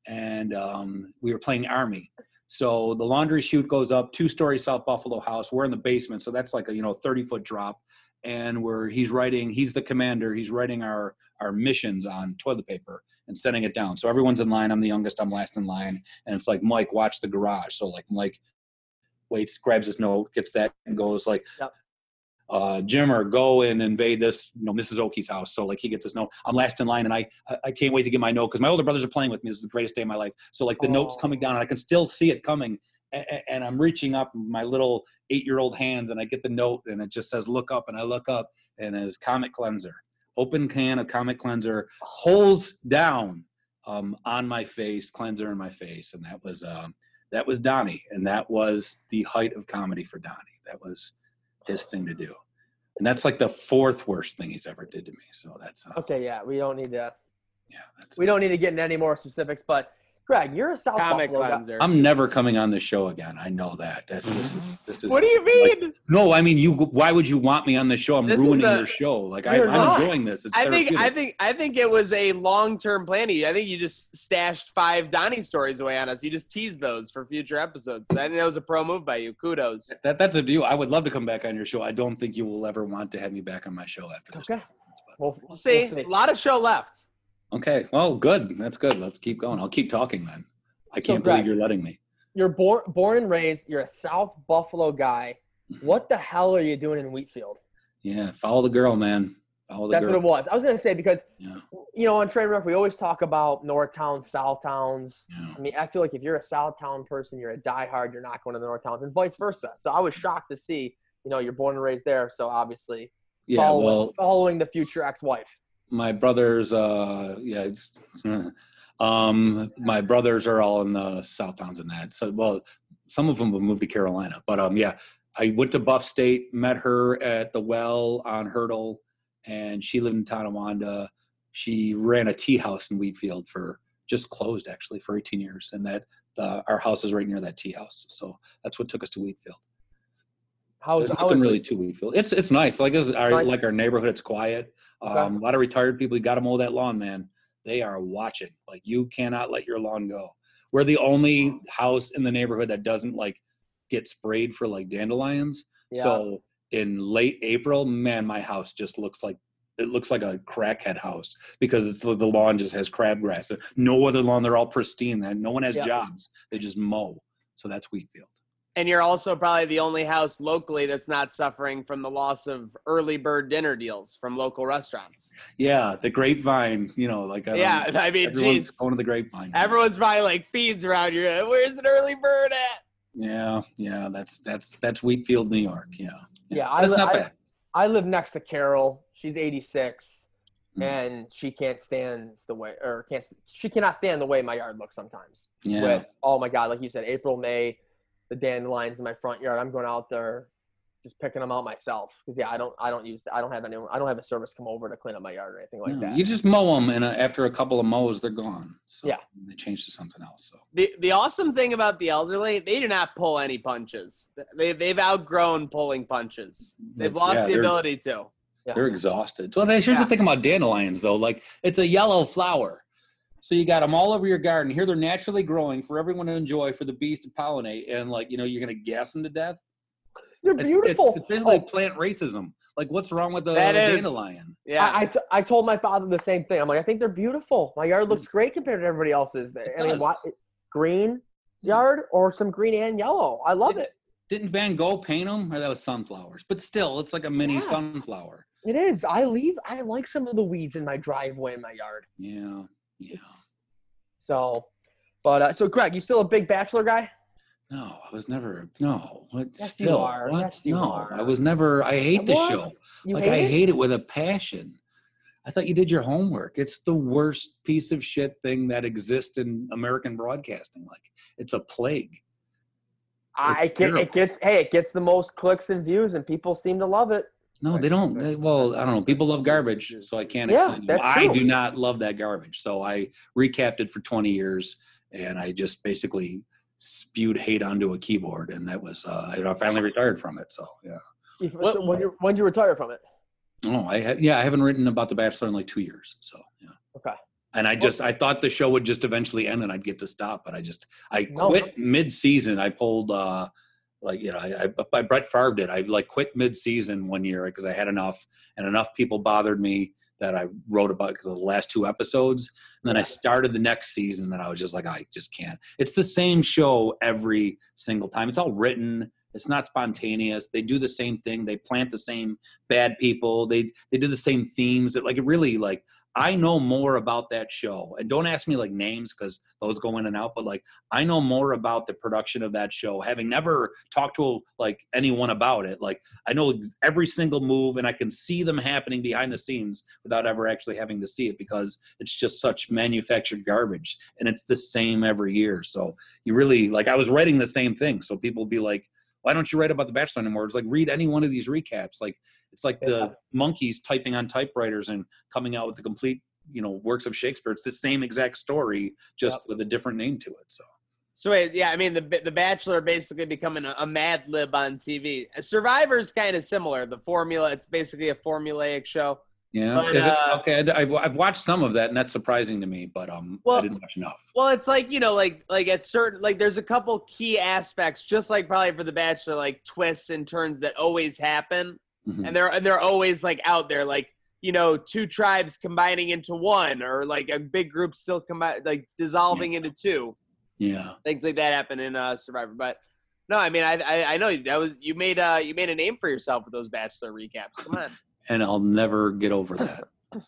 and um, we were playing Army. So the laundry chute goes up two story South Buffalo house. We're in the basement, so that's like a you know 30 foot drop. And where he's writing, he's the commander. He's writing our our missions on toilet paper and sending it down. So everyone's in line. I'm the youngest. I'm last in line. And it's like Mike, watch the garage. So like Mike waits, grabs his note, gets that, and goes like, Yep. Uh, Jimmer, go and invade this, you know, Mrs. Oki's house. So like he gets his note. I'm last in line, and I I- can't wait to get my note because my older brothers are playing with me. This is the greatest day of my life. So like the note's coming down, and I can still see it coming. And, and I'm reaching up my little eight-year-old hands, and I get the note, and it just says "Look up," and I look up, and it's Comet Cleanser, open can of Comet Cleanser, holes down um, on my face, cleanser in my face, and that was um, that was Donnie, and that was the height of comedy for Donnie. That was his thing to do, and that's like the fourth worst thing he's ever did to me. So that's uh, Okay, yeah, we don't need to. yeah, that's We don't need to get into any more specifics, but Greg, you're a South Comic Buffalo guy. I'm never coming on this show again. I know that. That's this is, mm-hmm. this is what do you mean? no. I mean, you. Why would you want me on this show? I'm This ruining the- your show. Like I, I'm enjoying this. It's I think I think I think it was a long term planning. I think you just stashed five Donnie stories away on us. You just teased those for future episodes. I think that was a pro move by you. Kudos. that that's a deal. I would love to come back on your show. I don't think you will ever want to have me back on my show after this. Okay. We'll, We'll see. we'll A lot of show left. Okay. Well, good. That's good. Let's keep going. I'll keep talking then. I So, can't Greg- believe you're letting me. You're born born and raised. You're a South Buffalo guy. Mm-hmm. What the hell are you doing in Wheatfield? Yeah. Follow the girl, man. Follow the That's girl. what it was. I was gonna say because Yeah. you know on Train Wreck we always talk about North Towns, South Towns. Yeah. I mean, I feel like if you're a South Town person, you're a diehard. You're not going to the North Towns, and vice versa. So I was mm-hmm. shocked to see, you know, you're born and raised there. So obviously, Yeah. following, Well, following the future ex-wife. My brothers. Uh, yeah. Um, my brothers are all in the South Towns and that. So, well, some of them have moved to Carolina, but um, yeah. I went to Buff State, met her at the well on Hertel, and she lived in Tonawanda. She ran a tea house in Wheatfield for just closed actually for 18 years, and that uh, our house is right near that tea house. So that's what took us to Wheatfield. How was There's how nothing was really to Wheatfield. It's it's nice. Like it's our Nice. like our neighborhood. It's quiet. Okay. Um, a lot of retired people. You got to mow that lawn, man. They are watching. Like you cannot let your lawn go. We're the only house in the neighborhood that doesn't like get sprayed for like dandelions. Yeah. So in late April, man, my house just looks like it looks like a crackhead house because it's the lawn just has crabgrass. No other lawn. They're all pristine. That no one has Yeah. jobs. They just mow. So that's Wheatfield. And you're also probably the only house locally that's not suffering from the loss of early bird dinner deals from local restaurants. Yeah, the grapevine. You know, like I don't- yeah, I mean, everyone's geez, going to the grapevine. everyone's probably like feeds around here. Where's an early bird at? Yeah, yeah, that's that's that's Wheatfield, New York. Yeah, Yeah, I that's li- not I- bad. I live next to Carol. She's 86, Mhm. and she can't stand the way, or can't she cannot stand the way my yard looks sometimes. Yeah, With oh my god, like you said, April, May, the dandelions in my front yard. I'm going out there, just picking them out myself. Because yeah, I don't, I don't use, I don't have anyone, I don't have a service come over to clean up my yard or anything like No, that. you just mow them, and uh, after a couple of mows, they're gone. So Yeah. they change to something else. So The the awesome thing about the elderly, they do not pull any punches. They they've outgrown pulling punches. They've Yeah, lost the ability to. Yeah. they're exhausted. So here's Yeah. the thing about dandelions, though. Like it's a yellow flower, so you got them all over your garden. Here they're naturally growing for everyone to enjoy, for the bees to pollinate, and like you know, you're gonna gas them to death. They're beautiful. It's, it's basically Oh, plant racism. Like, what's wrong with the That is- dandelion? Yeah. I, I, t- I told my father the same thing. I'm like, I think they're beautiful. My yard looks mm. great compared to everybody else's. I mean, does. what, green mm. yard or some green and yellow. I love it. Didn't Van Gogh paint them? Or that was sunflowers. But still, it's like a mini Yeah. sunflower. It is. I leave. I like some of the weeds in my driveway in my yard. Yeah. Yeah. It's- So, but uh, so Greg, you still a big Bachelor guy? No, I was never. No. What? Yes, you still, are. What? Yes, you no, are. I was never. I hate the show. You like hate I it? hate it with a passion. I thought you did your homework. It's the worst piece of shit thing that exists in American broadcasting. Like it's a plague. I It's get terrible. it gets hey it gets the most clicks and views and people seem to love it. No, they don't. They, well, I don't know. People love garbage, so I can't Yeah, explain. it. that's I do not love that garbage. So I recapped it for 20 years, and I just basically spewed hate onto a keyboard, and that was. Uh, I finally retired from it. So yeah. If- What- so when you when did you retire from it? Oh, I ha- yeah, I haven't written about The Bachelor in like two years. So yeah. Okay. And I just I thought the show would just eventually end and I'd get to stop, but I just I No. quit mid season. I pulled uh like you know I, I, I Brett Favre did. I like quit mid season one year because I had enough and enough people bothered me that I wrote about the last two episodes. And then I started the next season and I was just like I just can't. It's the same show every single time. It's all written. It's not spontaneous. They do the same thing. They plant the same bad people. They they do the same themes. It like it really like I know more about that show. And don't ask me like names because those go in and out. But like I know more about the production of that show, having never talked to like anyone about it. Like I know every single move, and I can see them happening behind the scenes without ever actually having to see it because it's just such manufactured garbage, and it's the same every year. So you really like I was writing the same thing. So people be like, "Why don't you write about the Bachelor anymore?" It's like read any one of these recaps. Like it's like Yeah. the monkeys typing on typewriters and coming out with the complete, you know, works of Shakespeare. It's the same exact story, just Yep. with a different name to it. So So yeah, I mean the the Bachelor basically becoming a, a Mad Lib on TV. Survivor's kind of similar. The formula, it's basically a formulaic show. yeah, But, Is it- uh, okay. I, I, I've watched some of that, and that's surprising to me. But um, Well- I didn't watch enough. Well, it's like you know, like like at certain like there's a couple key aspects, just like probably for the Bachelor, like twists and turns that always happen, Mhm. and they're and they're always like out there, like you know, two tribes combining into one, or like a big group still combi- like dissolving into two. yeah, things like that happen in uh, Survivor. But no, I mean, I, I I know that was you made uh you made a name for yourself with those Bachelor recaps. Come on, and I'll never get over that.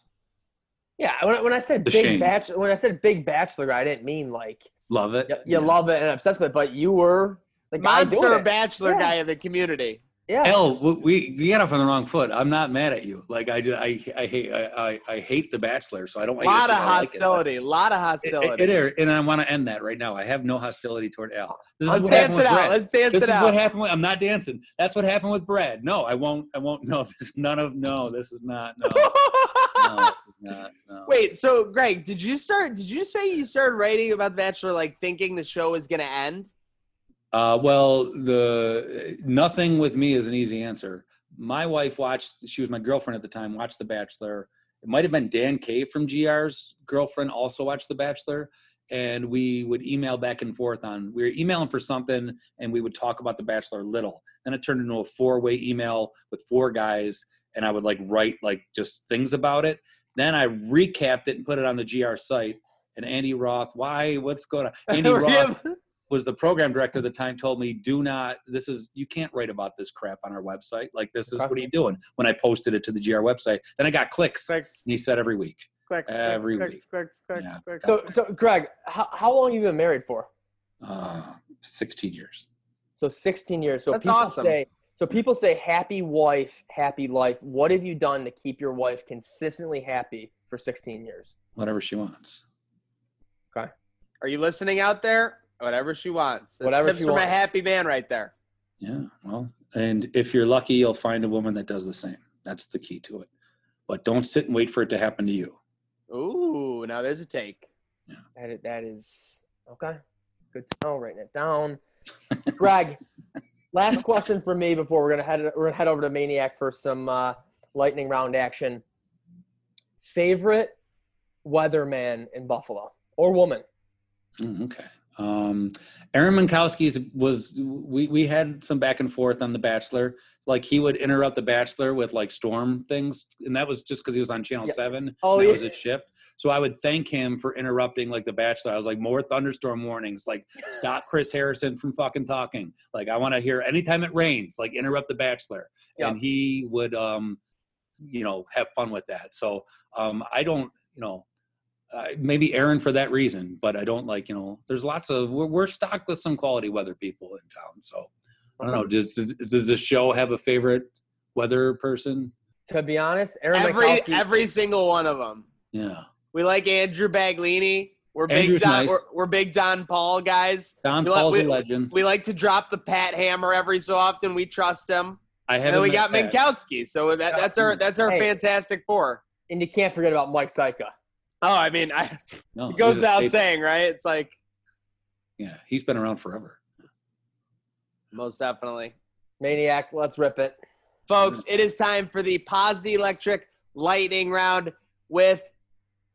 Yeah, when, I- when I said The big shame. bachelor, when I said big bachelor, I didn't mean like Love it. you, you love it and obsessed with it, but you were the guy monster. Bachelor Yeah. guy of the community. Yeah, Hell, we- we we got off on the wrong foot. I'm not mad at you. Like I, do- I, I hate, I, I, I hate the Bachelor, so I don't. A hate it lot of 'cause I like it, but- hostility. A lot of It- hostility. it- it is, and I want to end that right now. I have no hostility toward Al. This Let's dance it out. Brad. Let's dance this it out. What happened? With, I'm not dancing. That's what happened with Brad. No, I won't. I won't. No, this is none of. No, this is not. No, no, not. No. Wait, so Greg, did you start? Did you say you started writing about the Bachelor like thinking the show was gonna end? Uh, well, the nothing with me is an easy answer. My wife watched. She was my girlfriend at the time. Watched The Bachelor. It might have been Dan K from GR's girlfriend also watched The Bachelor, and we would email back and forth on. We were emailing for something, and we would talk about The Bachelor a little. Then it turned into a four-way email with four guys, and I would like write like just things about it. Then I recapped it and put it on the GR site. And Andy Roth, why? What's going on? Andy Roth was the program director at the time told me do not this is you can't write about this crap on our website like this is Okay. what are you doing when i posted it to the gr website then i got clicks Clicks, and he said every week clicks, Every clicks, week. clicks, clicks, Yeah. clicks. So, so Greg, how, how long have you been married for? uh 16 years So 16 years. So That's people awesome. say, so people say, happy wife, happy life. What have you done to keep your wife consistently happy for 16 years? whatever she wants Okay. Are you listening out there? Whatever she wants. That's Whatever tips she from wants. a happy man right there. yeah well and if you're lucky you'll find a woman that does the same that's the key to it but don't sit and wait for it to happen to you Ooh, now there's a take. Yeah. That is, that is okay. Good to know. Writing it down. Greg, last question for me before we're gonna head we're gonna head over to Maniac for some uh, lightning round action. Favorite weatherman in Buffalo or woman? Mm, okay. Um, Aaron Mentkowski's was we we had some back and forth on The Bachelor. Like he would interrupt The Bachelor with like storm things, and that was just because he was on Channel Yeah. Seven. Oh, yeah. was a shift. So I would thank him for interrupting like The Bachelor. I was like, more thunderstorm warnings. Like stop Chris Harrison from fucking talking. Like I want to hear anytime it rains, like interrupt The Bachelor, Yeah. and he would um, you know, have fun with that. So um, I don't, you know uh, maybe Aaron for that reason, but I don't like, you know, there's lots of, we're, we're stocked with some quality weather people in town. So I don't know. Does, does, does the show have a favorite weather person? To be honest, Aaron Every Mentkowski- every single one of them. Yeah. We like Andrew Baglini. We're big Don. nice. We're, we're big Don Paul guys. Don We let- Paul's we- a legend. We like to drop the Pat Hammer every so often. We trust him. I haven't. then we got Pat. Mentkowski. So that, that's our that's our Hey. fantastic four. and you can't forget about Mike Cejka. Oh, I mean, I, No, it goes without staple. saying, right? It's like Yeah, he's been around forever. most definitely. Maniac, let's rip it. Folks, mm. it is time for the Posdy Electric Lightning Round with,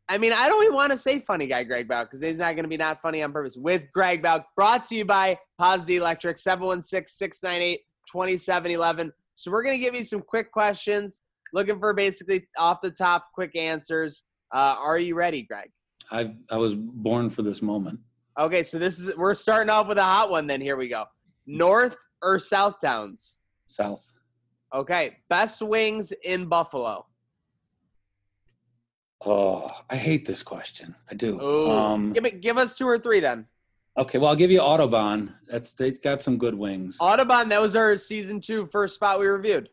I mean, I don't even want to say funny guy Greg Bauk because he's not going to be not funny on purpose. With Greg Bauk, brought to you by Posdy Electric, 716 698 2711. So we're going to give you some quick questions, looking for basically off the top quick answers. Uh, are you ready, Greg? I I was born for this moment. Okay, so this is, we're starting off with a hot one then. Here we go. North or South Towns? South. Okay, best wings in Buffalo. Oh, I hate this question. I do. Ooh. Um, give it. Give us two or three then. okay, well, I'll give you Audubon. That's they've got some good wings. Audubon. That was our season two first spot we reviewed.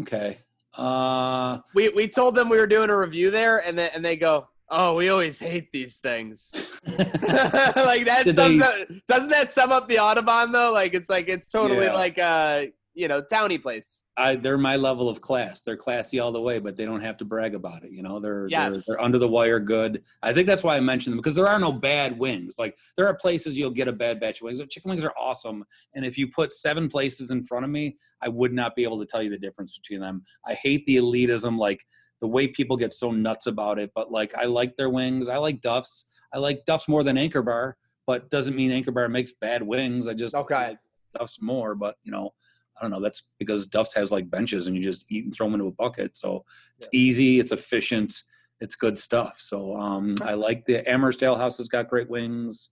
Okay. Uh, We we told them we were doing a review there, and then and they go, "Oh, we always hate these things." like that sums they- up, doesn't that sum up the Audubon though? Like it's like it's totally Yeah. like a you know towny place. I, they're my level of class. They're classy all the way, but they don't have to brag about it. You know, they're they're, they're under the wire good. I think that's why I mentioned them because there are no bad wings. Like there are places you'll get a bad batch of wings. Chicken wings are awesome, and if you put seven places in front of me, I would not be able to tell you the difference between them. I hate the elitism, like the way people get so nuts about it. But like, I like their wings. I like Duff's. I like Duff's more than Anchor Bar, but doesn't mean Anchor Bar makes bad wings. I just Okay. like Duff's more, but you know. I don't know. That's because Duff's has like benches and you just eat and throw them into a bucket. So it's easy, it's efficient, it's good stuff. So um, I like the Amherst Ale House has got great wings.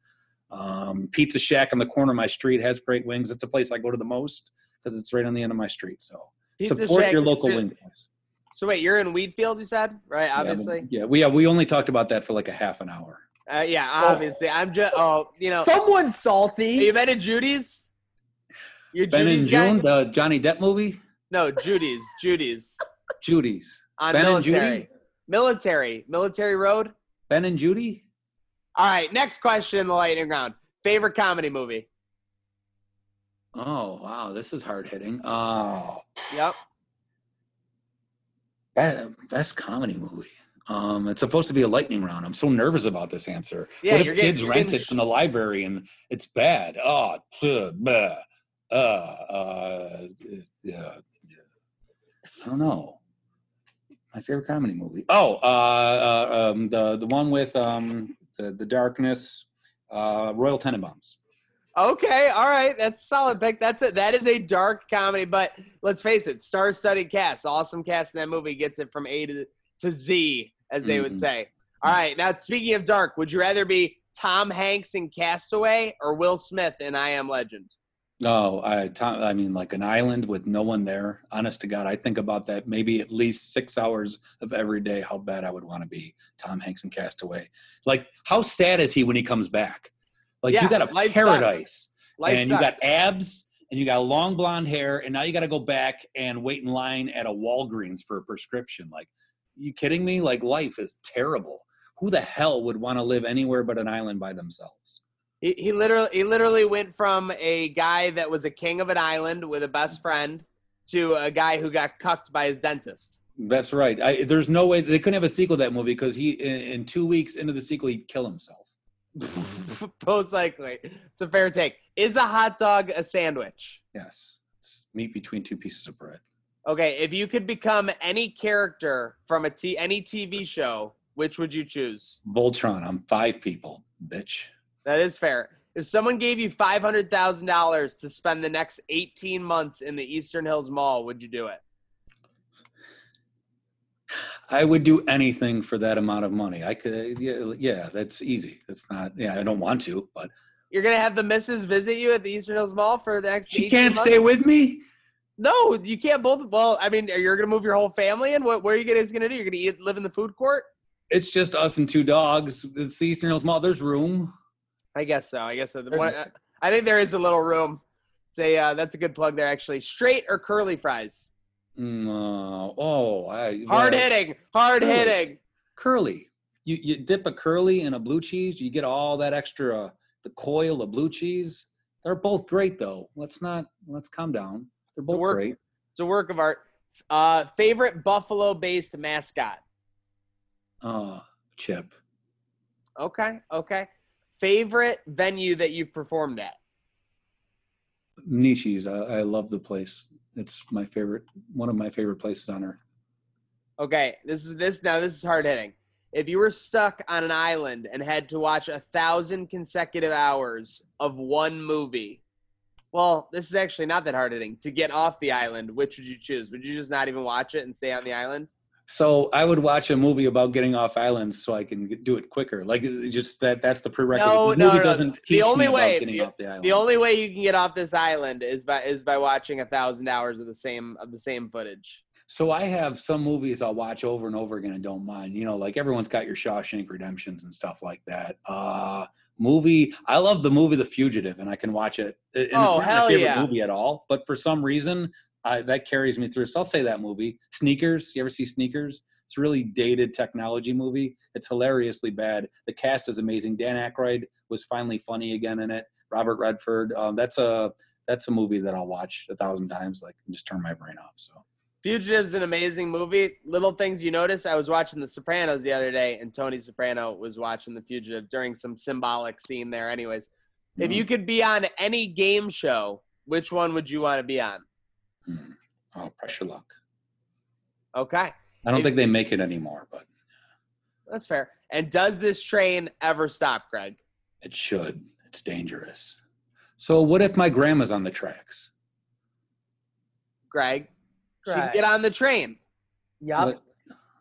Um, Pizza Shack on the corner of my street has great wings. It's a place I go to the most because it's right on the end of my street. So Pizza support Shack- your local so, wing place. So wait, you're in Wheatfield, you said, right? Obviously. Yeah, we yeah, we only talked about that for like a half an hour. Uh, yeah, obviously. I'm just. Oh, you know. Someone's salty. you been to Judy's? You're Ben Judy's and guy? June, the Johnny Depp movie, No, Judy's. Judy's. Judy's. On Ben and military. Judy? Military. Military Road. Ben and Judy. All right, next question in the lightning round. Favorite comedy movie? Oh wow, this is hard hitting. Oh, Yep. That best comedy movie. Um, it's supposed to be a lightning round. I'm so nervous about this answer. Yeah, what if getting- kids rent it from the library and it's bad? Oh, pugh, bleh, uh, uh. I don't know. My favorite comedy movie. Oh, uh, uh um, the the one with um the the darkness, uh, Royal Tenenbaums. Okay, all right. That's a solid pick. That's it. That is a dark comedy, but let's face it, star-studded cast, awesome cast in that movie gets it from A to, to Z, as they would Mhm. say. All right. Now, speaking of dark, would you rather be Tom Hanks in Castaway or Will Smith in I Am Legend? Oh, I, Tom, I mean, like an island with no one there. Honest to God, I think about that maybe at least six hours of every day. How bad I would want to be, Tom Hanks and Castaway. Like, how sad is he when he comes back? Like, Yeah, you got a paradise, Life and you got abs, and you got long blonde hair, and now you got to go back and wait in line at a Walgreens for a prescription. Like, you kidding me? Like, life is terrible. Who the hell would want to live anywhere but an island by themselves? He, he literally he literally went from a guy that was a king of an island with a best friend to a guy who got cucked by his dentist. That's right. I, there's no way they couldn't have a sequel to that movie because he in, in two weeks into the sequel he'd kill himself. Most likely. It's a fair take. Is a hot dog a sandwich? Yes, it's meat between two pieces of bread. Okay, if you could become any character from a t- any TV show, which would you choose? Voltron. I'm five people, bitch. That is fair. If someone gave you five hundred thousand dollars to spend the next eighteen months in the Eastern Hills Mall, would you do it? I would do anything for that amount of money. I could. Yeah, yeah. That's easy. That's not. Yeah, I don't want to, but You're gonna have the missus visit you at the Eastern Hills Mall for the next. 18 can't months? stay with me. No, you can't both. Well, I mean, you're gonna move your whole family in. What? What are you guys gonna do? You're gonna eat, live in the food court? It's just us and two dogs. It's the Eastern Hills Mall. There's room. I guess so. I guess so. One- I think there is a little room. Say uh, that's a good plug there. Actually, straight or curly fries? Mm, uh, oh, I Hard well, hitting, hard Really? hitting. curly. You you dip a curly in a blue cheese, you get all that extra the coil of blue cheese. They're both great though. Let's not let's calm down. They're It's a both work- great. It's a work of art. Uh, favorite Buffalo-based mascot. Uh, Chip. Okay, okay. Favorite venue that you've performed at. Nietzsche's. I, I love the place. It's my favorite, one of my favorite places on earth. Okay, this is this now. This is hard hitting. If you were stuck on an island and had to watch a thousand consecutive hours of one movie, well, this is actually not that hard hitting. To get off the island, which would you choose? Would you just not even watch it and stay on the island? So I would watch a movie about getting off islands so I can do it quicker. Like just that that's the prerequisite. No, the movie no. doesn't The only way- off the. The only way you can get off this island is by is by watching a thousand hours of the same of the same footage. So I have some movies I'll watch over and over again and don't mind. You know, like everyone's got your Shawshank Redemptions and stuff like that. Uh movie I love the movie The Fugitive and I can watch it. And Oh, it's not hell my favorite yeah. movie at all, but for some reason I, that carries me through. So I'll say that movie. Sneakers. You ever see Sneakers? It's a really dated technology movie. It's hilariously bad. The cast is amazing. Dan Aykroyd was finally funny again in it. Robert Redford. Um, that's a that's a movie that I'll watch a thousand times. Like just turn my brain off. So Fugitive's an amazing movie. Little things you notice. I was watching The Sopranos the other day, and Tony Soprano was watching The Fugitive during some symbolic scene there. Anyways, if mm, you could be on any game show, which one would you want to be on? Mm. oh, Press Your Luck. Okay, I don't If- think they make it anymore, but that's fair. And does this train ever stop, Greg? it should. It's dangerous. So what if my grandma's on the tracks? Greg, she get on the train. Yep. What-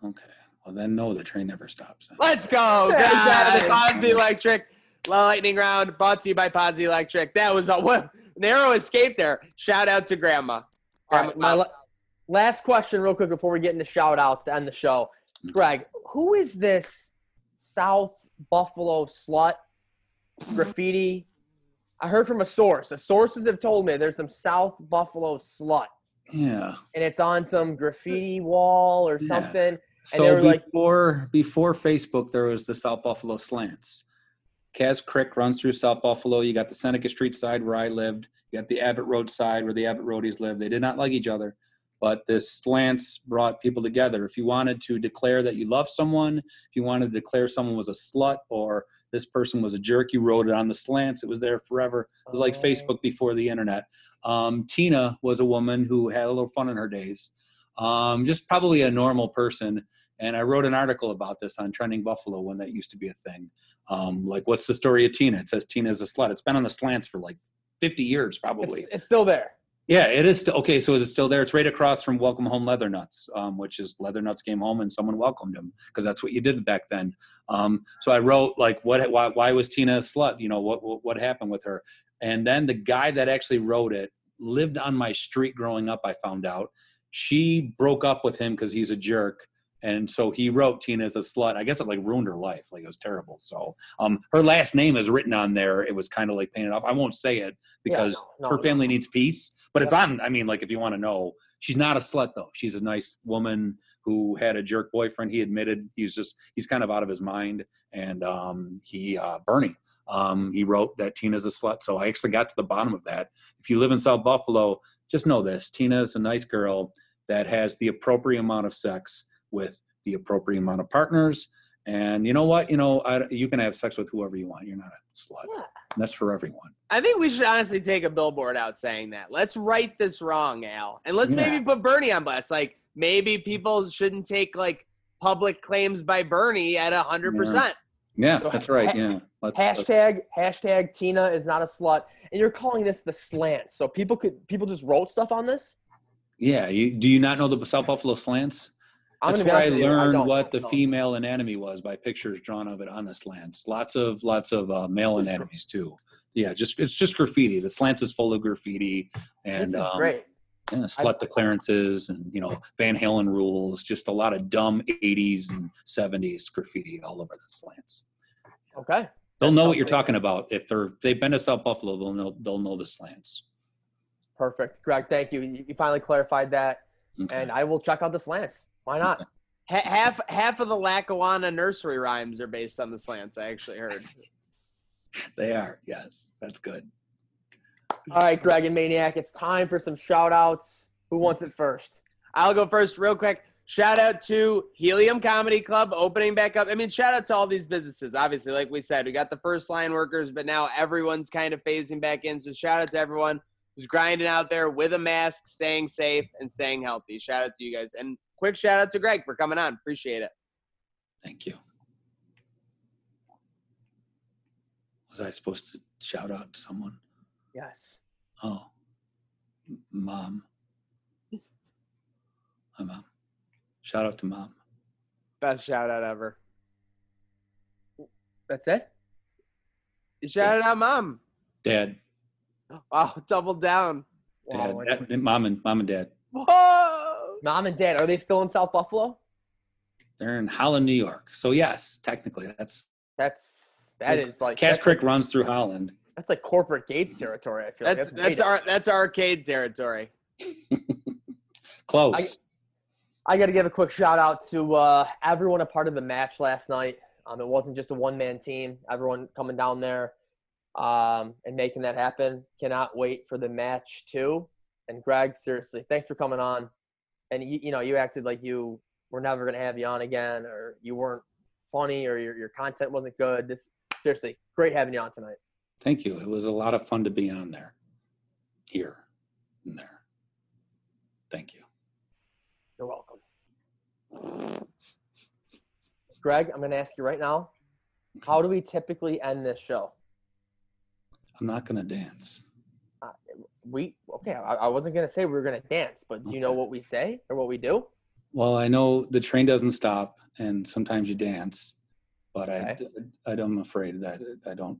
Okay. Well, then no, the train never stops. then. Let's go. Good job, the Nice. Posy Electric lightning round brought to you by Posy Electric. That was a what, narrow escape there. Shout out to Grandma. Right, my um, la- last question, real quick, before we get into shout outs to end the show. Mm-hmm. Greg, who is this South Buffalo slut graffiti? I heard from a source. The sources have told me there's some South Buffalo slut, Yeah. and it's on some graffiti wall or Yeah. something. So they were like- before before Facebook, there was the South Buffalo slants. Caz Creek runs through South Buffalo. You got the Seneca Street side where I lived. You got the Abbott Road side where the Abbott Roadies live. They did not like each other, but the slants brought people together. If you wanted to declare that you love someone, if you wanted to declare someone was a slut or this person was a jerk, you wrote it on the slants. It was there forever. It was like Oh. Facebook before the internet. Um, Tina was a woman who had a little fun in her days. Um, just probably a normal person. And I wrote an article about this on Trending Buffalo when that used to be a thing. Um, like, what's the story of Tina? It says Tina's a slut. It's been on the slants for like 50 years, probably. It's, it's still there. Yeah, it is. Still, okay, so is it still there? It's right across from Welcome Home Leather Nuts, um, which is Leather Nuts came home and someone welcomed him because that's what you did back then. Um, so I wrote like, what? Why, why was Tina a slut? You know, what, what what happened with her? And then the guy that actually wrote it lived on my street growing up. I found out she broke up with him because he's a jerk. And so he wrote Tina Tina's a slut. I guess it like ruined her life. Like it was terrible. So um, her last name is written on there. It was kind of like painted off. I won't say it Yeah, because no, her no. family needs peace. But it's on. I mean, like if you want to know, she's not a slut though. She's a nice woman who had a jerk boyfriend. He admitted he's just he's kind of out of his mind. And um, he uh, Bernie, um, he wrote that Tina's a slut. So I actually got to the bottom of that. If you live in South Buffalo, just know this: Tina is a nice girl that has the appropriate amount of sex with the appropriate amount of partners. And you know what? You know, I, you can have sex with whoever you want. You're not a slut. Yeah. And that's for everyone. I think we should honestly take a billboard out saying that. Let's right this wrong, Al. And let's Yeah. maybe put Bernie on blast. Like maybe people shouldn't take like public claims by Bernie at a hundred percent. Yeah, So that's right. ha- Yeah. Let's, let's- Hashtag hashtag Tina is not a slut, and you're calling this the slant. So people could people just wrote stuff on this. yeah. You, do you not know the South Buffalo slants? I'm That's where I you, learned don't. what the female anatomy was by pictures drawn of it on the slants. Lots of lots of uh, male This anatomies too. Yeah, just it's just graffiti. The slants is full of graffiti and This is um, great. yeah, slut declarances and you know Van Halen rules. Just a lot of dumb '80s and '70s graffiti all over the slants. Okay. They'll know what you're talking about if they're if they've been to South Buffalo. They'll know they'll know the slants. Perfect. Greg, thank you. You you finally clarified that. Okay. and I will check out the slants. Why not? Half half of the Lackawanna nursery rhymes are based on the slants. I actually heard. they are. Yes, that's good. All right, Greg and Maniac, it's time for some shout outs. Who wants it first? I'll go first, real quick. Shout out to Helium Comedy Club opening back up. I mean, shout out to all these businesses. Obviously, like we said, we got the first line workers, but now everyone's kind of phasing back in. So shout out to everyone who's grinding out there with a mask, staying safe, and staying healthy. Shout out to you guys. And quick shout out to Greg for coming on. Appreciate it. Thank you. Was I supposed to shout out to someone? Yes. Oh, mom. Hi, mom. Shout out to mom. Best shout out ever. That's it? Shout out, mom. Dad. Wow, double down. Dad. Wow. Dad- mom and mom and dad. Whoa. Mom and dad, are they still in South Buffalo? They're in Holland, New York. So yes, technically, that's That's that is like Caz that's, Creek runs through Holland. that's like corporate gates territory. I feel That's like that's way our that's arcade territory. Close. I- I got to give a quick shout out to uh, everyone a part of the match last night. Um, it wasn't just a one man team. Everyone coming down there um, and making that happen. Cannot wait for the match too. And Greg, seriously, thanks for coming on. And you, you know, you acted like you were never going to have you on again, or you weren't funny, or your your content wasn't good. This seriously, great having you on tonight. Thank you. It was a lot of fun to be on there, here, and there. Thank you. You're welcome. Greg, I'm going to ask you right now. How do we typically end this show? I'm not going to dance. We okay I, I wasn't gonna say we were gonna dance but do you know what we say or what we do Well, I know the train doesn't stop, and sometimes you dance, but I, I, I'm afraid that I don't.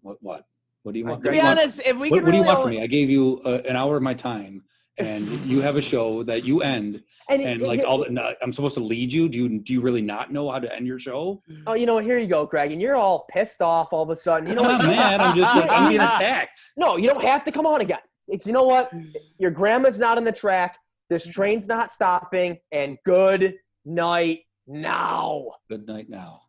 What? What? What do you want? To be do want- honest, if we what, can what do you really want from me? I gave you uh, an hour of my time, and you have a show that you end, and, and it- like it- all. The, I'm supposed to lead you. Do you do you really not know how to end your show? oh you know what here you go greg and you're all pissed off all of a sudden you know I'm what not mad. I'm just like, I'm being attacked. no you don't have to come on again it's you know what? Your grandma's not on the track. This mm-hmm. train's not stopping. And good night now. Good night now.